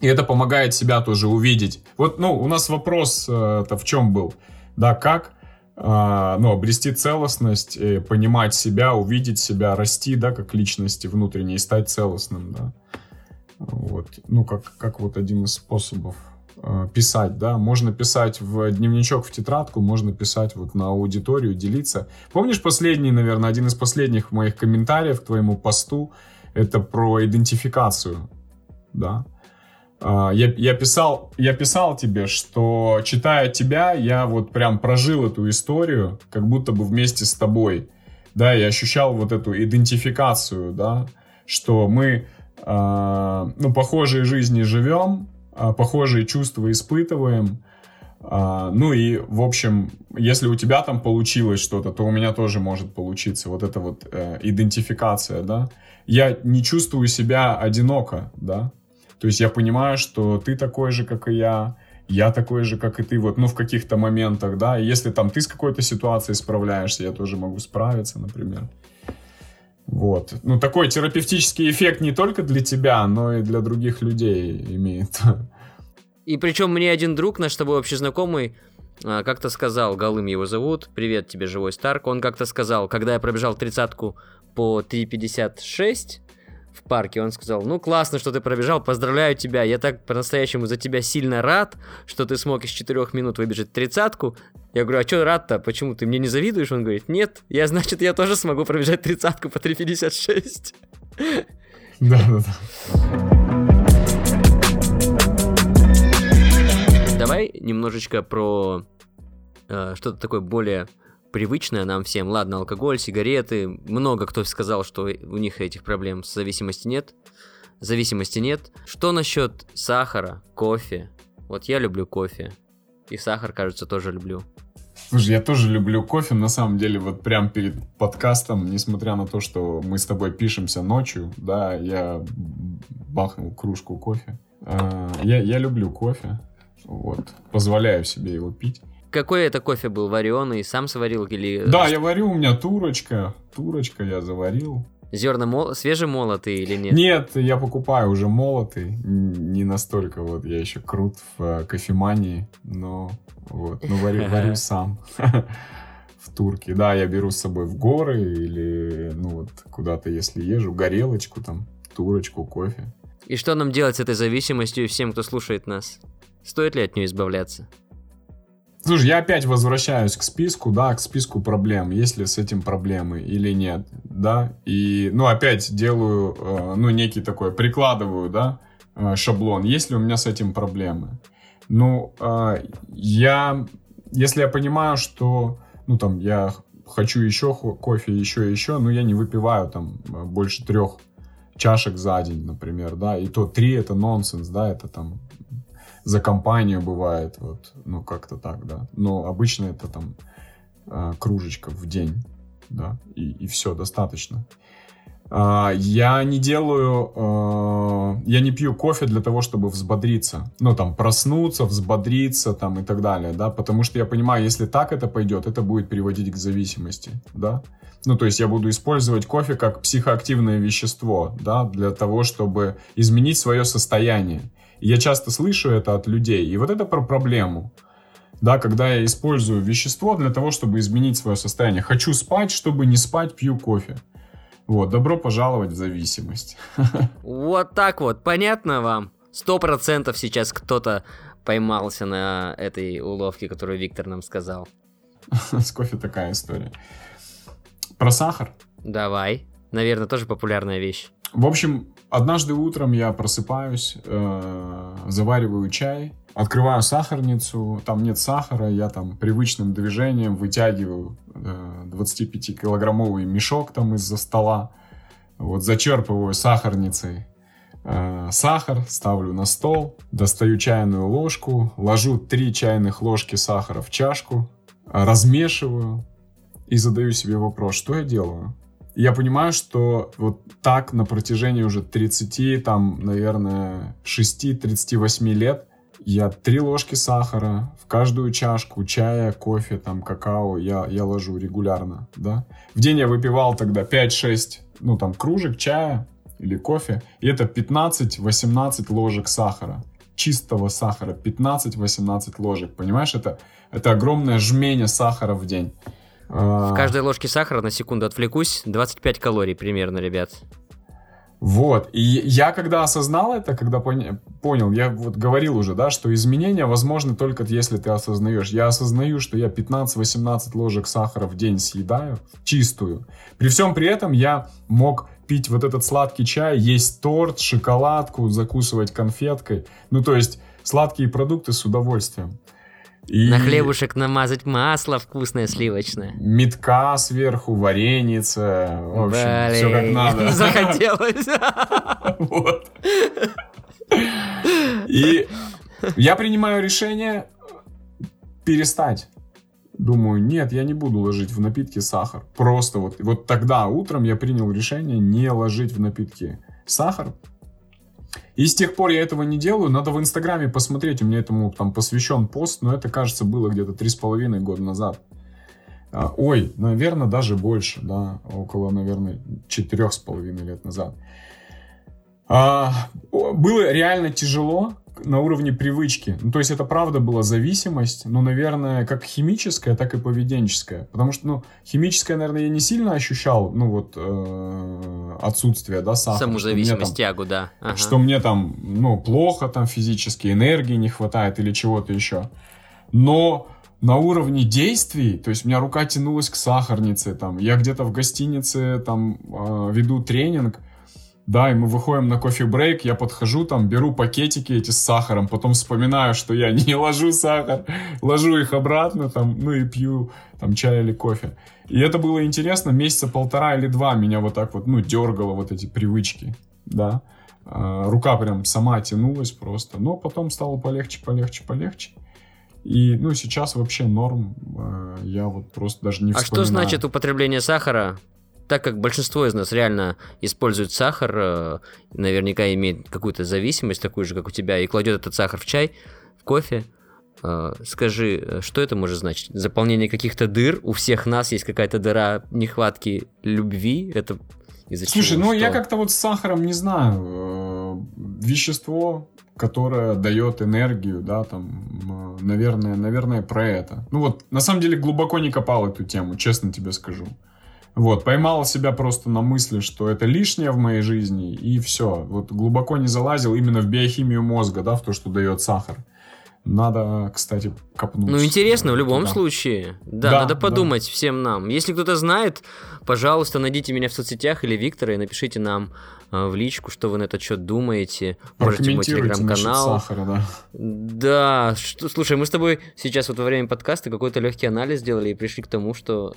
и это помогает себя тоже увидеть. Вот, ну, у нас вопрос-то э, в чем был? Да, как э, ну, обрести целостность, понимать себя, увидеть себя, расти, да, как личности внутренней, стать целостным, да. Вот. Ну, как, как вот один из способов э, писать, да, можно писать в дневничок, в тетрадку, можно писать вот на аудиторию, делиться. Помнишь последний, наверное, один из последних моих комментариев к твоему посту, это про идентификацию, да, я, я, писал, я писал тебе, что читая тебя, я вот прям прожил эту историю, как будто бы вместе с тобой. Да, я ощущал вот эту идентификацию, да, что мы, э, ну, похожие жизни живем, э, похожие чувства испытываем. Э, ну и, в общем, если у тебя там получилось что-то, то у меня тоже может получиться. Вот эта вот э, идентификация, да. Я не чувствую себя одиноко, да. То есть я понимаю, что ты такой же, как и я, я такой же, как и ты, вот, ну, в каких-то моментах, да, и если там ты с какой-то ситуацией справляешься, я тоже могу справиться, например. Вот. Ну, такой терапевтический эффект не только для тебя, но и для других людей имеет. И причем мне один друг, наш с тобой общий знакомый, а, как-то сказал, Голым его зовут, привет тебе, живой Старк, он как-то сказал, когда я пробежал тридцатку по 3.56, в парке. Он сказал, ну классно, что ты пробежал, поздравляю тебя, я так по-настоящему за тебя сильно рад, что ты смог из четырех минут выбежать тридцатку. Я говорю, а что рад-то, почему ты мне не завидуешь? Он говорит, нет, я, значит, я тоже смогу пробежать тридцатку по 3.56. Да, да, да. Давай немножечко про э, что-то такое более привычное нам всем. Ладно, алкоголь, сигареты. Много кто сказал, что у них этих проблем с зависимостью нет. Зависимости нет. Что насчет сахара, кофе? Вот я люблю кофе. И сахар, кажется, тоже люблю. Слушай, я тоже люблю кофе, на самом деле, вот прям перед подкастом, несмотря на то, что мы с тобой пишемся ночью, да, я бахнул кружку кофе. А, я, я люблю кофе, вот, позволяю себе его пить. Какой это кофе был? Вареный? Сам сварил или... Да, я варю, у меня турочка. Турочка я заварил. Зерна мол... свежемолотые или нет? Нет, я покупаю уже молотый. Не настолько вот я еще крут в э, кофемании, но вот, но варю, (laughs) варю сам (laughs) в турке. Да, я беру с собой в горы или ну вот куда-то, если езжу, горелочку там, турочку, кофе. И что нам делать с этой зависимостью и всем, кто слушает нас? Стоит ли от нее избавляться? Слушай, я опять возвращаюсь к списку, да, к списку проблем, есть ли с этим проблемы или нет, да, и, ну, опять делаю, э, ну, некий такой, прикладываю, да, э, шаблон, есть ли у меня с этим проблемы. Ну, э, я, если я понимаю, что, ну, там, я хочу еще кофе, еще, еще, ну, я не выпиваю, там, больше трех чашек за день, например, да, и то три это нонсенс, да, это там за компанию бывает, вот, ну, как-то так, да. Но обычно это там э, кружечка в день, да, и, и все, достаточно. Uh, я не делаю, uh, я не пью кофе для того, чтобы взбодриться. Ну, там, проснуться, взбодриться, там, и так далее, да, потому что я понимаю, если так это пойдет, это будет приводить к зависимости, да. Ну, то есть я буду использовать кофе как психоактивное вещество, да, для того, чтобы изменить свое состояние. Я часто слышу это от людей. И вот это про проблему. Да, когда я использую вещество для того, чтобы изменить свое состояние. Хочу спать, чтобы не спать, пью кофе. Вот, добро пожаловать в зависимость. Вот так вот, понятно вам? Сто процентов сейчас кто-то поймался на этой уловке, которую Виктор нам сказал. С кофе такая история. Про сахар? Давай. Наверное, тоже популярная вещь. В общем, Однажды утром я просыпаюсь, э, завариваю чай, открываю сахарницу, там нет сахара, я там привычным движением вытягиваю э, 25-килограммовый мешок там из-за стола, вот зачерпываю сахарницей э, сахар, ставлю на стол, достаю чайную ложку, ложу 3 чайных ложки сахара в чашку, размешиваю и задаю себе вопрос, что я делаю? Я понимаю, что вот так на протяжении уже 30, там, наверное, 6-38 лет я три ложки сахара в каждую чашку чая, кофе, там, какао я, я ложу регулярно, да. В день я выпивал тогда 5-6, ну, там, кружек чая или кофе, и это 15-18 ложек сахара чистого сахара, 15-18 ложек, понимаешь, это, это огромное жмение сахара в день. В каждой ложке сахара, на секунду отвлекусь, 25 калорий примерно, ребят. Вот. И я когда осознал это, когда понял, я вот говорил уже, да, что изменения возможны только если ты осознаешь. Я осознаю, что я 15-18 ложек сахара в день съедаю, чистую. При всем при этом я мог пить вот этот сладкий чай, есть торт, шоколадку, закусывать конфеткой. Ну, то есть сладкие продукты с удовольствием. И... На хлебушек намазать масло вкусное сливочное. Метка сверху, вареница. В общем, Блин. все как надо. (laughs) Захотелось. (laughs) Вот. И я принимаю решение перестать. Думаю, нет, я не буду ложить в напитки сахар. Просто вот, вот тогда утром я принял решение не ложить в напитки сахар, и с тех пор я этого не делаю. Надо в Инстаграме посмотреть, у меня этому там посвящен пост, но это, кажется, было где-то три с половиной года назад. А, ой, наверное, даже больше, да, около, наверное, четырех с половиной лет назад. А, было реально тяжело, на уровне привычки. Ну, то есть это правда была зависимость, но, наверное, как химическая, так и поведенческая. Потому что, ну, химическая, наверное, я не сильно ощущал, ну, вот, э, отсутствие, да, сахара. Саму зависимость, там, тягу, да. Ага. Что мне там, ну, плохо там физически, энергии не хватает или чего-то еще. Но на уровне действий, то есть у меня рука тянулась к сахарнице, там, я где-то в гостинице, там, э, веду тренинг, да, и мы выходим на кофе-брейк, я подхожу там, беру пакетики эти с сахаром, потом вспоминаю, что я не (laughs) ложу сахар, ложу их обратно там, ну и пью там чай или кофе. И это было интересно, месяца полтора или два меня вот так вот, ну, дергало вот эти привычки, да. А, рука прям сама тянулась просто, но потом стало полегче, полегче, полегче. И, ну, сейчас вообще норм, а, я вот просто даже не вспоминаю. А что значит употребление сахара так как большинство из нас реально использует сахар, э, наверняка имеет какую-то зависимость, такую же, как у тебя, и кладет этот сахар в чай, в кофе, э, скажи, э, что это может значить? Заполнение каких-то дыр? У всех нас есть какая-то дыра нехватки любви? Это из-за Слушай, чего? ну что? я как-то вот с сахаром не знаю. Вещество, которое дает энергию, да, там, наверное, наверное, про это. Ну вот, на самом деле глубоко не копал эту тему, честно тебе скажу. Вот, поймал себя просто на мысли, что это лишнее в моей жизни, и все. Вот глубоко не залазил именно в биохимию мозга, да, в то, что дает сахар. Надо, кстати, копнуть. Ну, интересно, в любом да. случае. Да, да надо подумать да. всем нам. Если кто-то знает, пожалуйста, найдите меня в соцсетях или Виктора и напишите нам э, в личку, что вы на этот счет думаете. Можете мой телеграм-канал. Сахара, да. Да, что, слушай, мы с тобой сейчас вот во время подкаста какой-то легкий анализ сделали и пришли к тому, что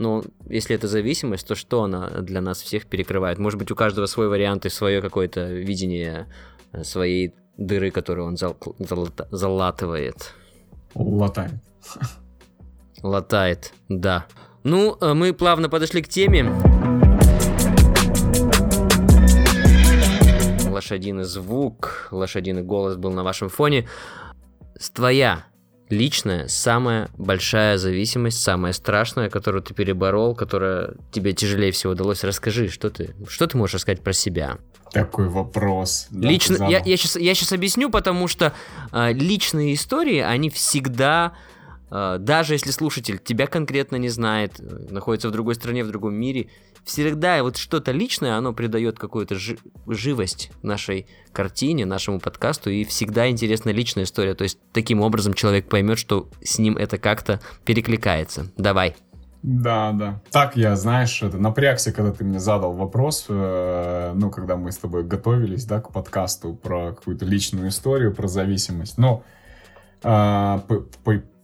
но если это зависимость, то что она для нас всех перекрывает? Может быть, у каждого свой вариант и свое какое-то видение э, своей дыры, которую он зал, зал, залатывает. Латает. Латает, да. Ну, э, мы плавно подошли к теме. Лошадиный звук, лошадиный голос был на вашем фоне. Твоя личная, самая большая зависимость, самая страшная, которую ты переборол, которая тебе тяжелее всего удалось. Расскажи, что ты, что ты можешь рассказать про себя? Такой вопрос. Да, Лично, я, я, сейчас, я сейчас объясню, потому что э, личные истории, они всегда э, даже если слушатель тебя конкретно не знает, находится в другой стране, в другом мире, всегда вот что-то личное, оно придает какую-то жи- живость нашей картине, нашему подкасту, и всегда интересна личная история. То есть таким образом человек поймет, что с ним это как-то перекликается. Давай. Да, да. Так я, знаешь, это, напрягся, когда ты мне задал вопрос, э, ну, когда мы с тобой готовились, да, к подкасту про какую-то личную историю, про зависимость. Но э,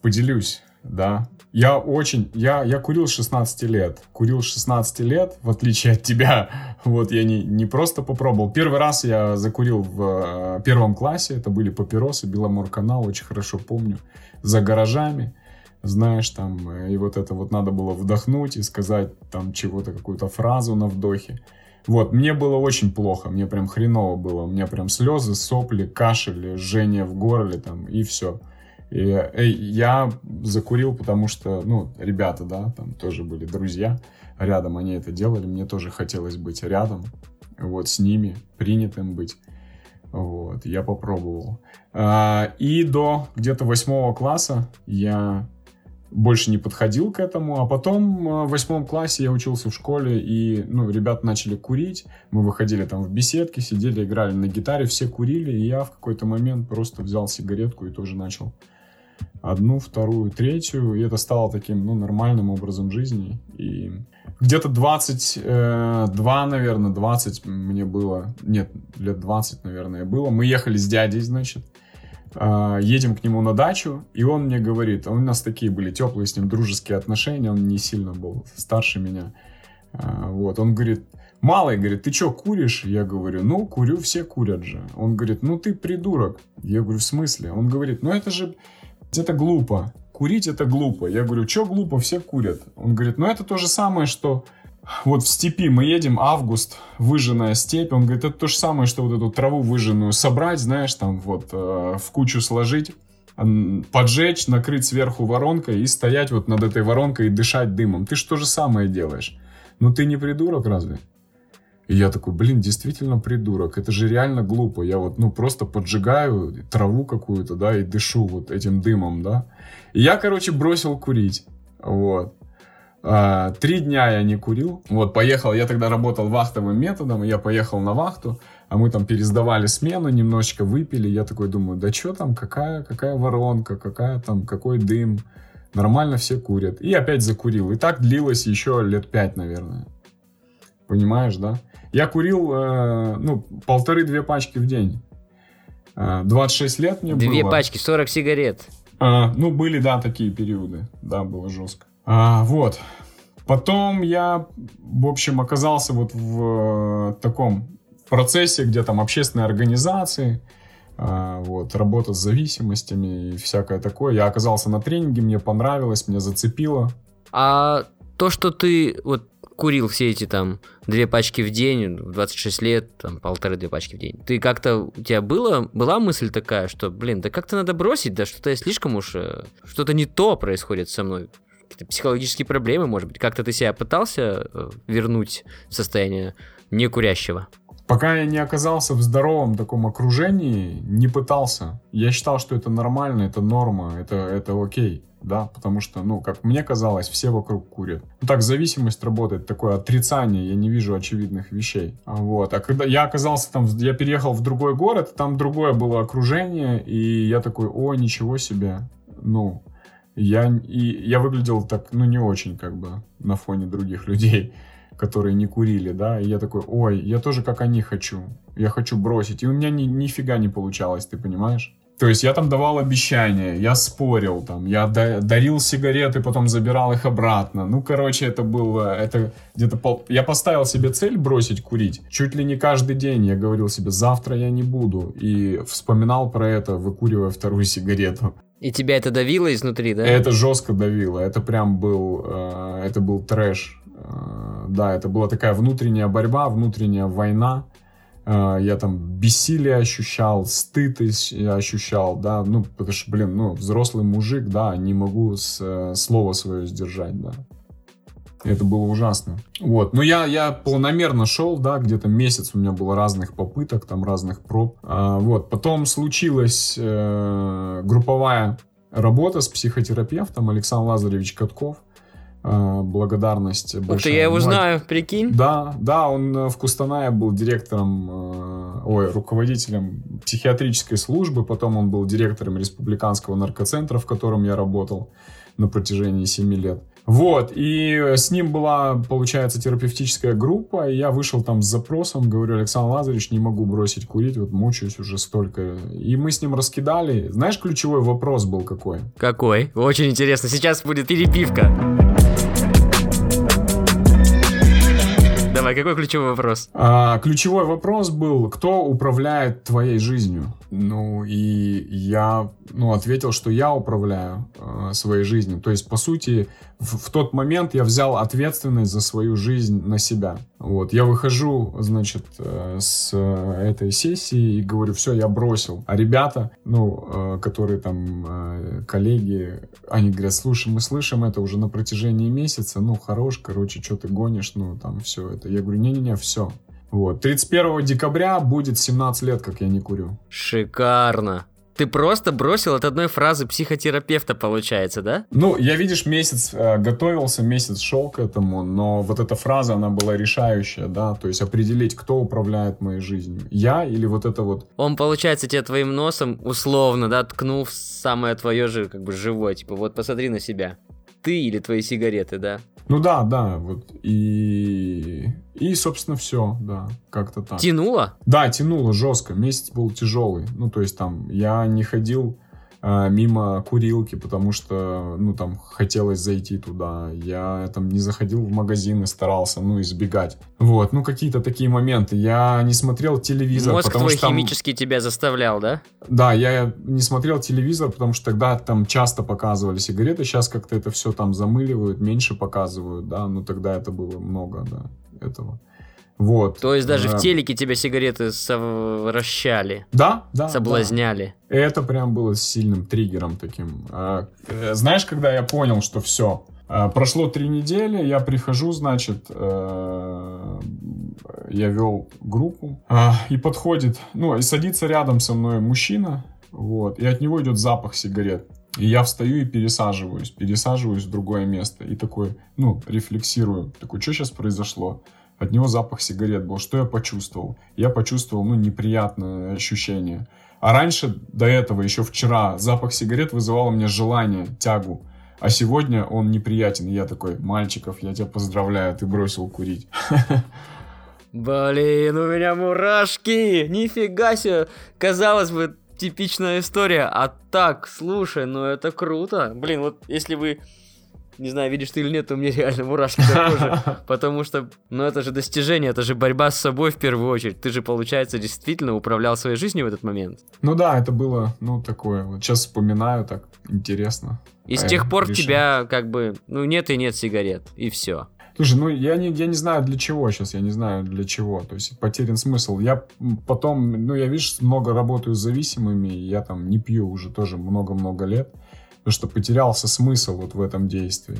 поделюсь, да, я очень, я, я курил с 16 лет. Курил с 16 лет, в отличие от тебя. (laughs) Вот я не, не просто попробовал. Первый раз я закурил в э, первом классе. Это были папиросы, Беломор-канал, очень хорошо помню. За гаражами. Знаешь, там, э, и вот это вот надо было вдохнуть и сказать там чего-то, какую-то фразу на вдохе. Вот, мне было очень плохо, мне прям хреново было. У меня прям слезы, сопли, кашель, жжение в горле там, и все. И, и я закурил, потому что, ну, ребята, да, там тоже были друзья рядом, они это делали, мне тоже хотелось быть рядом, вот, с ними, принятым быть. Вот, я попробовал. А, и до где-то восьмого класса я больше не подходил к этому. А потом э, в восьмом классе я учился в школе, и, ну, ребята начали курить. Мы выходили там в беседки, сидели, играли на гитаре, все курили, и я в какой-то момент просто взял сигаретку и тоже начал одну, вторую, третью, и это стало таким, ну, нормальным образом жизни. И где-то 22, э, наверное, 20 мне было, нет, лет 20, наверное, было. Мы ехали с дядей, значит, э, едем к нему на дачу, и он мне говорит, а у нас такие были теплые с ним дружеские отношения, он не сильно был старше меня. Э, вот, он говорит, Малый говорит, ты что, куришь? Я говорю, ну, курю, все курят же. Он говорит, ну, ты придурок. Я говорю, в смысле? Он говорит, ну, это же, это глупо курить это глупо. Я говорю, что глупо, все курят. Он говорит, ну это то же самое, что вот в степи мы едем, август, выжженная степь. Он говорит, это то же самое, что вот эту траву выжженную собрать, знаешь, там вот э, в кучу сложить, поджечь, накрыть сверху воронкой и стоять вот над этой воронкой и дышать дымом. Ты же то же самое делаешь. Ну ты не придурок разве? И я такой, блин, действительно придурок. Это же реально глупо. Я вот, ну, просто поджигаю траву какую-то, да, и дышу вот этим дымом, да. И я, короче, бросил курить. Вот. А, три дня я не курил. Вот, поехал, я тогда работал вахтовым методом, я поехал на вахту, а мы там пересдавали смену, немножечко выпили. Я такой думаю, да что там, какая, какая воронка, какая там, какой дым. Нормально все курят. И опять закурил. И так длилось еще лет пять, наверное. Понимаешь, да? Я курил, э, ну, полторы-две пачки в день. Э, 26 лет мне Две было. Две пачки, 40 сигарет. А, ну, были, да, такие периоды. Да, было жестко. А, вот. Потом я, в общем, оказался вот в э, таком процессе, где там общественные организации, э, вот, работа с зависимостями и всякое такое. Я оказался на тренинге, мне понравилось, меня зацепило. А то, что ты вот курил все эти там две пачки в день, в 26 лет, там полторы-две пачки в день. Ты как-то, у тебя было, была мысль такая, что, блин, да как-то надо бросить, да что-то я слишком уж, э, что-то не то происходит со мной. Какие-то психологические проблемы, может быть. Как-то ты себя пытался э, вернуть в состояние некурящего? Пока я не оказался в здоровом таком окружении, не пытался. Я считал, что это нормально, это норма, это, это окей да, потому что, ну, как мне казалось, все вокруг курят. Ну, так зависимость работает, такое отрицание, я не вижу очевидных вещей. Вот, а когда я оказался там, я переехал в другой город, там другое было окружение, и я такой, о, ничего себе, ну, я, и я выглядел так, ну, не очень, как бы, на фоне других людей которые не курили, да, и я такой, ой, я тоже как они хочу, я хочу бросить, и у меня ни, нифига не получалось, ты понимаешь? То есть я там давал обещания, я спорил там, я дарил сигареты, потом забирал их обратно. Ну, короче, это было, это где-то пол... Я поставил себе цель бросить курить. Чуть ли не каждый день я говорил себе, завтра я не буду. И вспоминал про это, выкуривая вторую сигарету. И тебя это давило изнутри, да? Это жестко давило. Это прям был, э, это был трэш. Э, да, это была такая внутренняя борьба, внутренняя война. А, я там бессилие ощущал, стыд ощущал, да, ну, потому что, блин, ну, взрослый мужик, да, не могу с, слово свое сдержать, да. Это было ужасно. Вот. Но я, я планомерно шел, да, где-то месяц у меня было разных попыток, там разных проб. А, вот. Потом случилась э, групповая работа с психотерапевтом Александр Лазаревич Катков. А, благодарность большая. Это я его знаю, прикинь. Да, да, он э, в Кустанае был директором, э, ой, руководителем психиатрической службы, потом он был директором республиканского наркоцентра, в котором я работал на протяжении 7 лет. Вот, и с ним была, получается, терапевтическая группа, и я вышел там с запросом, говорю, Александр Лазаревич, не могу бросить курить, вот мучаюсь уже столько. И мы с ним раскидали. Знаешь, ключевой вопрос был какой? Какой? Очень интересно, сейчас будет перепивка. Давай, какой ключевой вопрос? А, ключевой вопрос был, кто управляет твоей жизнью? Ну, и я ну, ответил, что я управляю э, своей жизнью. То есть, по сути, в, в тот момент я взял ответственность за свою жизнь на себя. Вот, я выхожу, значит, э, с этой сессии и говорю, все, я бросил. А ребята, ну, э, которые там, э, коллеги, они говорят, слушай, мы слышим это уже на протяжении месяца, ну, хорош, короче, что ты гонишь, ну, там, все это. Я говорю, не-не-не, все, вот. 31 декабря будет 17 лет, как я не курю. Шикарно. Ты просто бросил от одной фразы психотерапевта, получается, да? Ну, я, видишь, месяц э, готовился, месяц шел к этому, но вот эта фраза, она была решающая, да, то есть определить, кто управляет моей жизнью, я или вот это вот... Он, получается, тебе твоим носом условно, да, ткнул в самое твое же, как бы, живое, типа, вот посмотри на себя. Ты или твои сигареты, да? Ну да, да, вот и и собственно все, да, как-то так. Тянуло? Да, тянуло жестко. Месяц был тяжелый. Ну то есть там я не ходил мимо курилки, потому что, ну, там, хотелось зайти туда. Я там не заходил в магазины, старался, ну, избегать. Вот, ну, какие-то такие моменты. Я не смотрел телевизор, Мозг потому твой что там... химически тебя заставлял, да? Да, я не смотрел телевизор, потому что тогда там часто показывали сигареты, сейчас как-то это все там замыливают, меньше показывают, да, ну, тогда это было много, да, этого. Вот. То есть даже А, в телеке тебя сигареты совращали, Да, да. соблазняли. да. Это прям было сильным триггером таким. А, э, Знаешь, когда я понял, что все, прошло три недели, я прихожу, значит, э, я вел группу, а, и подходит, ну, и садится рядом со мной мужчина, вот, и от него идет запах сигарет. И я встаю и пересаживаюсь, пересаживаюсь в другое место. И такой, ну, рефлексирую. Такой, что сейчас произошло? От него запах сигарет был. Что я почувствовал? Я почувствовал, ну, неприятное ощущение. А раньше, до этого, еще вчера, запах сигарет вызывал у меня желание, тягу. А сегодня он неприятен. И я такой, мальчиков, я тебя поздравляю, ты бросил курить. (laughs) Блин, у меня мурашки! Нифига себе! Казалось бы, типичная история, а так, слушай, ну это круто. Блин, вот если вы, не знаю, видишь ты или нет, у меня реально мурашки на коже. (laughs) Потому что, ну это же достижение, это же борьба с собой в первую очередь. Ты же, получается, действительно управлял своей жизнью в этот момент. Ну да, это было, ну, такое. Вот сейчас вспоминаю, так интересно. И с А, тех пор решил. тебя как бы, ну нет и нет сигарет, и все. Слушай, ну я не, я не знаю для чего сейчас, я не знаю для чего. То есть потерян смысл. Я потом, ну я, видишь, много работаю с зависимыми, я там не пью уже тоже много-много лет, потому что потерялся смысл вот в этом действии.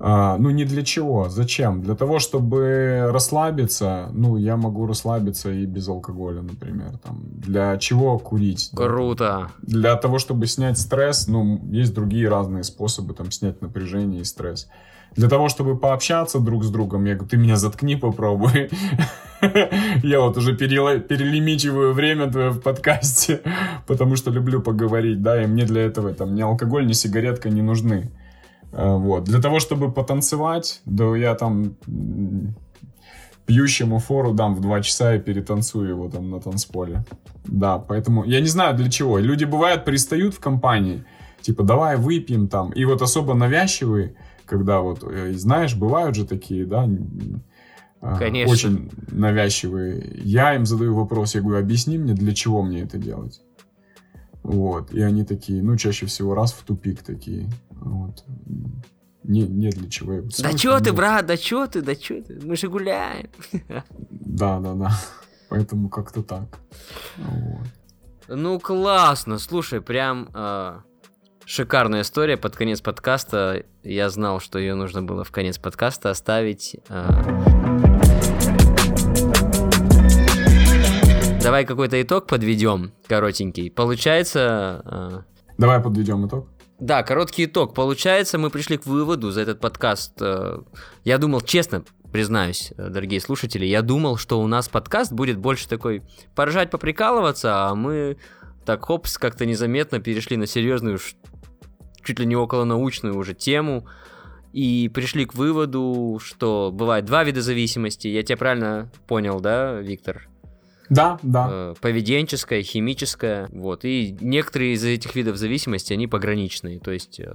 А, ну не для чего, зачем? Для того, чтобы расслабиться, ну я могу расслабиться и без алкоголя, например. Там, для чего курить? да? Круто. Для того, чтобы снять стресс, ну, есть другие разные способы там снять напряжение и стресс. Для того, чтобы пообщаться друг с другом, я говорю, ты меня заткни, попробуй. (laughs) Я вот уже перелимичиваю время твое в подкасте, (laughs) потому что люблю поговорить, да, и мне для этого там ни алкоголь, ни сигаретка не нужны. А, Вот. Для того, чтобы потанцевать, да я там пьющему фору дам в два часа и перетанцую его там на танцполе. Да, поэтому я не знаю для чего. Люди бывают пристают в компании, типа давай выпьем там, и вот особо навязчивые, когда вот, э, знаешь, бывают же такие, да, а, Конечно. очень навязчивые. Я им задаю вопрос, я говорю, объясни мне, для чего мне это делать. Вот, и они такие, ну, чаще всего раз в тупик такие, вот. Не, не для чего. Говорю, Да «Смысла чё ты, нет». брат, да чё ты, да чё ты, мы же гуляем. Да, да, да. Поэтому как-то так. Вот. Ну классно, слушай, прям э, шикарная история под конец подкаста. Я знал, что ее нужно было в конец подкаста оставить. э. Давай какой-то итог подведем, коротенький. Получается, э, Давай подведем итог. да, короткий итог. Получается, мы пришли к выводу за этот подкаст. э, Я думал, честно, признаюсь, э, дорогие слушатели, я думал, что у нас подкаст будет больше такой поржать, поприкалываться, а мы так хопс как-то незаметно перешли на серьезную, чуть ли не около научную уже тему. И пришли к выводу, что бывает два вида зависимости. Я тебя правильно понял, да, Виктор? Да, да. э, поведенческая, химическая, вот, и некоторые из этих видов зависимости, они пограничные, то есть э,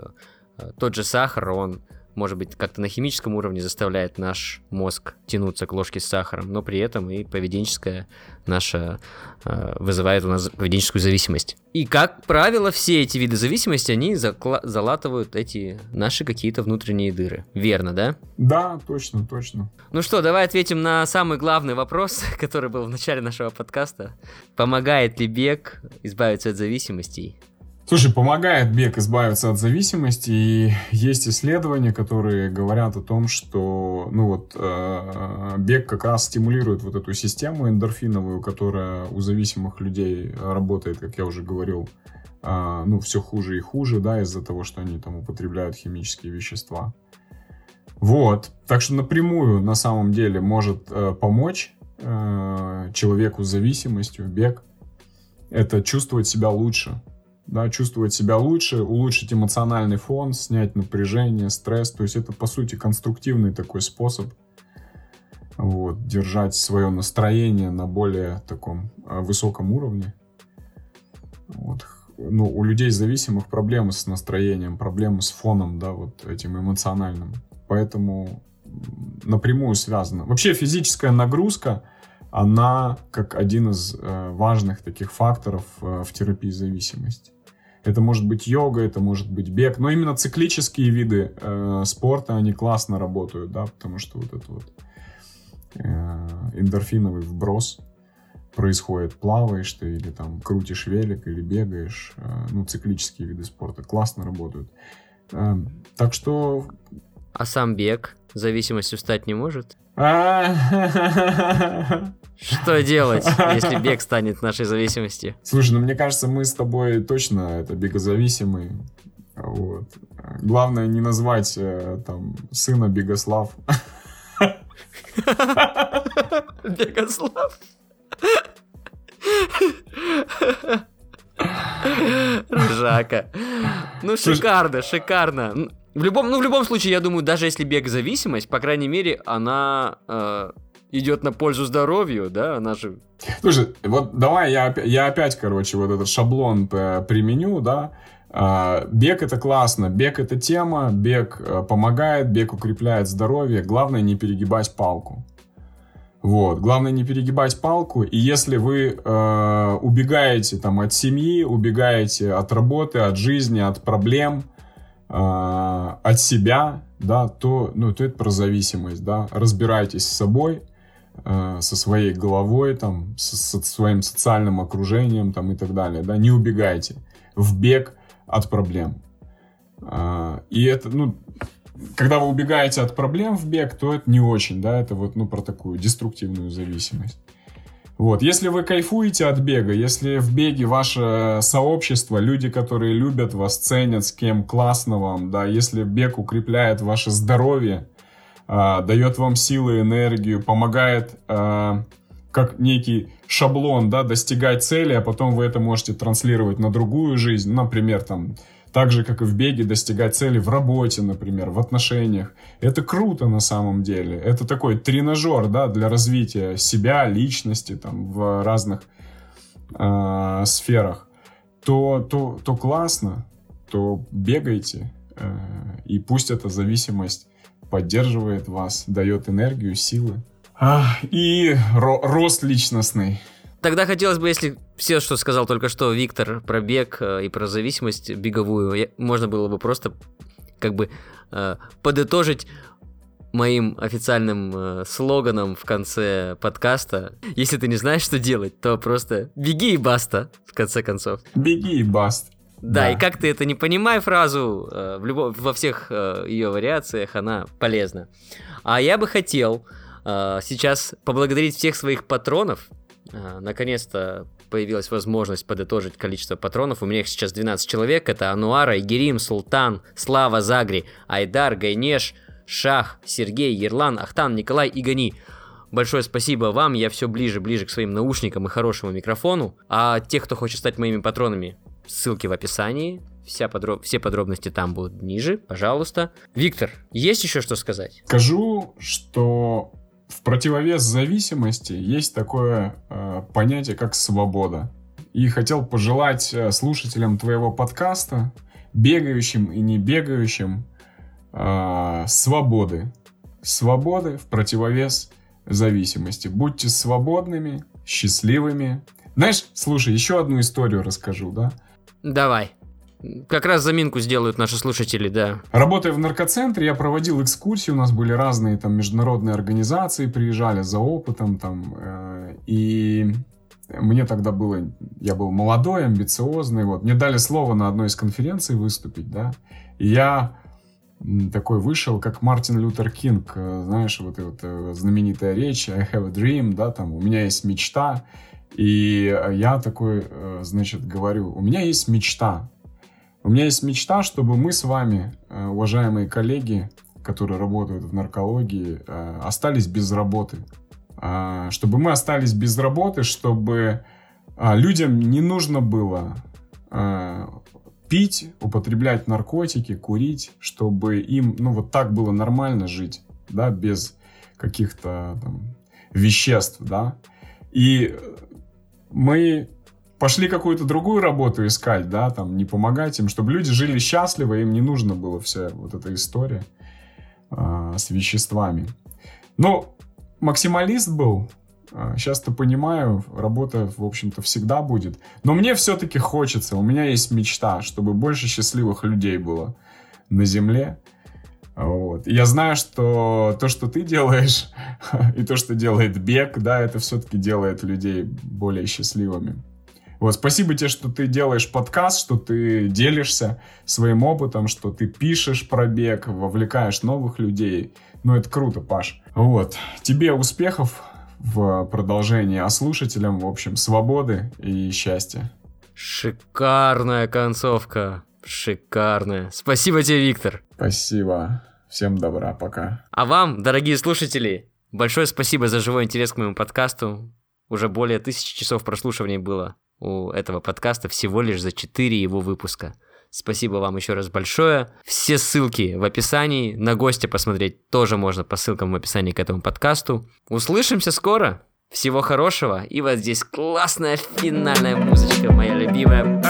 э, тот же сахар, он, может быть, как-то на химическом уровне заставляет наш мозг тянуться к ложке с сахаром, но при этом и поведенческая наша э, вызывает у нас поведенческую зависимость. И, как правило, все эти виды зависимости, они закла- залатывают эти наши какие-то внутренние дыры. Верно, да? Да, точно, точно. Ну что, давай ответим на самый главный вопрос, (laughs) который был в начале нашего подкаста. Помогает ли бег избавиться от зависимостей? Слушай, помогает бег избавиться от зависимости, и есть исследования, которые говорят о том, что ну вот, э, бег как раз стимулирует вот эту систему эндорфиновую, которая у зависимых людей работает, как я уже говорил, э, ну, все хуже и хуже, да, из-за того, что они там употребляют химические вещества. Вот. Так что напрямую на самом деле может э, помочь э, человеку с зависимостью бег. Это чувствовать себя лучше да, чувствовать себя лучше, улучшить эмоциональный фон, снять напряжение, стресс. То есть это, по сути, конструктивный такой способ вот, держать свое настроение на более таком а, высоком уровне. Вот. Ну, у людей зависимых проблемы с настроением, проблемы с фоном, да, вот этим эмоциональным. Поэтому напрямую связано. Вообще физическая нагрузка, она как один из э, важных таких факторов э, в терапии зависимости. Это может быть йога, это может быть бег. Но именно циклические виды э, спорта, они классно работают, да, потому что вот этот вот э, эндорфиновый вброс происходит. Плаваешь ты или там крутишь велик или бегаешь. Э, ну, циклические виды спорта классно работают. Э, так что... А сам бег зависимостью стать не может? Что делать, если бег станет нашей зависимостью? Слушай, ну мне кажется, мы с тобой точно это бегозависимые. Вот. Главное не назвать э, там сына Бегослав. Бегослав. Ржака. Ну, шикарно, шикарно. В любом, ну, в любом случае, я думаю, даже если бег зависимость, по крайней мере, она э, идет на пользу здоровью, да, она же... Слушай, вот давай я, я опять, короче, вот этот шаблон применю, да, а, Бег это классно, бег это тема, бег э, помогает, бег укрепляет здоровье. Главное не перегибать палку. Вот, главное не перегибать палку. И если вы э, убегаете там от семьи, убегаете от работы, от жизни, от проблем, э, от себя, да, то, ну, то это про зависимость, да. Разбирайтесь с собой, Э, со своей головой, там, со, со своим социальным окружением там, и так далее. Да? Не убегайте в бег от проблем. Э, и это, ну, когда вы убегаете от проблем в бег, то это не очень, да, это вот, ну, про такую деструктивную зависимость. Вот, если вы кайфуете от бега, если в беге ваше сообщество, люди, которые любят вас, ценят, с кем классно вам, да, если бег укрепляет ваше здоровье, э, дает вам силы, энергию, помогает э, как некий шаблон, да, достигать цели, а потом вы это можете транслировать на другую жизнь, например, там, так же, как и в беге, достигать цели в работе, например, в отношениях. Это круто на самом деле. Это такой тренажер, да, для развития себя, личности, там, в разных э, сферах. То, то, то классно, то бегайте, э, и пусть эта зависимость поддерживает вас, дает энергию, силы. А, и ро- рост личностный. Тогда хотелось бы, если все, что сказал только что Виктор про бег э, и про зависимость беговую, можно было бы просто как бы э, подытожить моим официальным э, слоганом в конце подкаста. Если ты не знаешь, что делать, то просто беги и баста, в конце концов. Беги и баст. Да, да, и как ты это не понимай фразу, в любо, во всех ее вариациях она полезна. А я бы хотел сейчас поблагодарить всех своих патронов. Э, наконец-то появилась возможность подытожить количество патронов. У меня их сейчас 12 человек. Это Ануара, Игерим, Султан, Слава, Загри, Айдар, Гайнеш, Шах, Сергей, Ерлан, Ахтан, Николай и Гани. Большое спасибо вам, я все ближе-ближе к своим наушникам и хорошему микрофону. А тех, кто хочет стать моими патронами, ссылки в описании. Вся подроб... Все подробности там будут ниже, пожалуйста. Виктор, есть еще что сказать? Скажу, что в противовес зависимости есть такое э, понятие, как свобода. И хотел пожелать э, слушателям твоего подкаста, бегающим и не бегающим, э, свободы. Свободы в противовес зависимости. Будьте свободными, счастливыми. Знаешь, слушай, еще одну историю расскажу, да? Давай. Как раз заминку сделают наши слушатели, да. Работая в наркоцентре, я проводил экскурсии, у нас были разные там международные организации, приезжали за опытом там, э, и мне тогда было, я был молодой, амбициозный, вот. Мне дали слово на одной из конференций выступить, да. И я такой вышел, как Мартин Лютер Кинг, э, знаешь, вот эта знаменитая речь I have a dream, да, там, у меня есть мечта. И я такой, э, значит, говорю, у меня есть мечта. У меня есть мечта, чтобы мы с вами, э, уважаемые коллеги, которые работают в наркологии, остались без работы. А, чтобы мы остались без работы, чтобы а, людям не нужно было а, пить, употреблять наркотики, курить, чтобы им, ну, вот так было нормально жить, да, без каких-то там веществ, да. И мы пошли какую-то другую работу искать, да, там, не помогать им, чтобы люди жили счастливо, им не нужно было вся вот эта история э, с веществами. Но максималист был. Сейчас-то понимаю, работа, в общем-то, всегда будет. Но мне все-таки хочется, у меня есть мечта, чтобы больше счастливых людей было на Земле. Вот. я знаю, что то, что ты делаешь, (laughs) и то, что делает бег, да, это все-таки делает людей более счастливыми. Вот, спасибо тебе, что ты делаешь подкаст, что ты делишься своим опытом, что ты пишешь про бег, вовлекаешь новых людей. Ну, это круто, Паш. Вот. Тебе успехов в продолжении, а слушателям, в общем, свободы и счастья. Шикарная концовка. Шикарная. Спасибо тебе, Виктор. Спасибо. Всем добра, пока. А вам, дорогие слушатели, большое спасибо за живой интерес к моему подкасту. Уже более тысячи часов прослушивания было у этого подкаста всего лишь за 4 его выпуска. Спасибо вам еще раз большое. Все ссылки в описании. На гостя посмотреть тоже можно по ссылкам в описании к этому подкасту. Услышимся скоро. Всего хорошего. И вот здесь классная финальная музычка, моя любимая.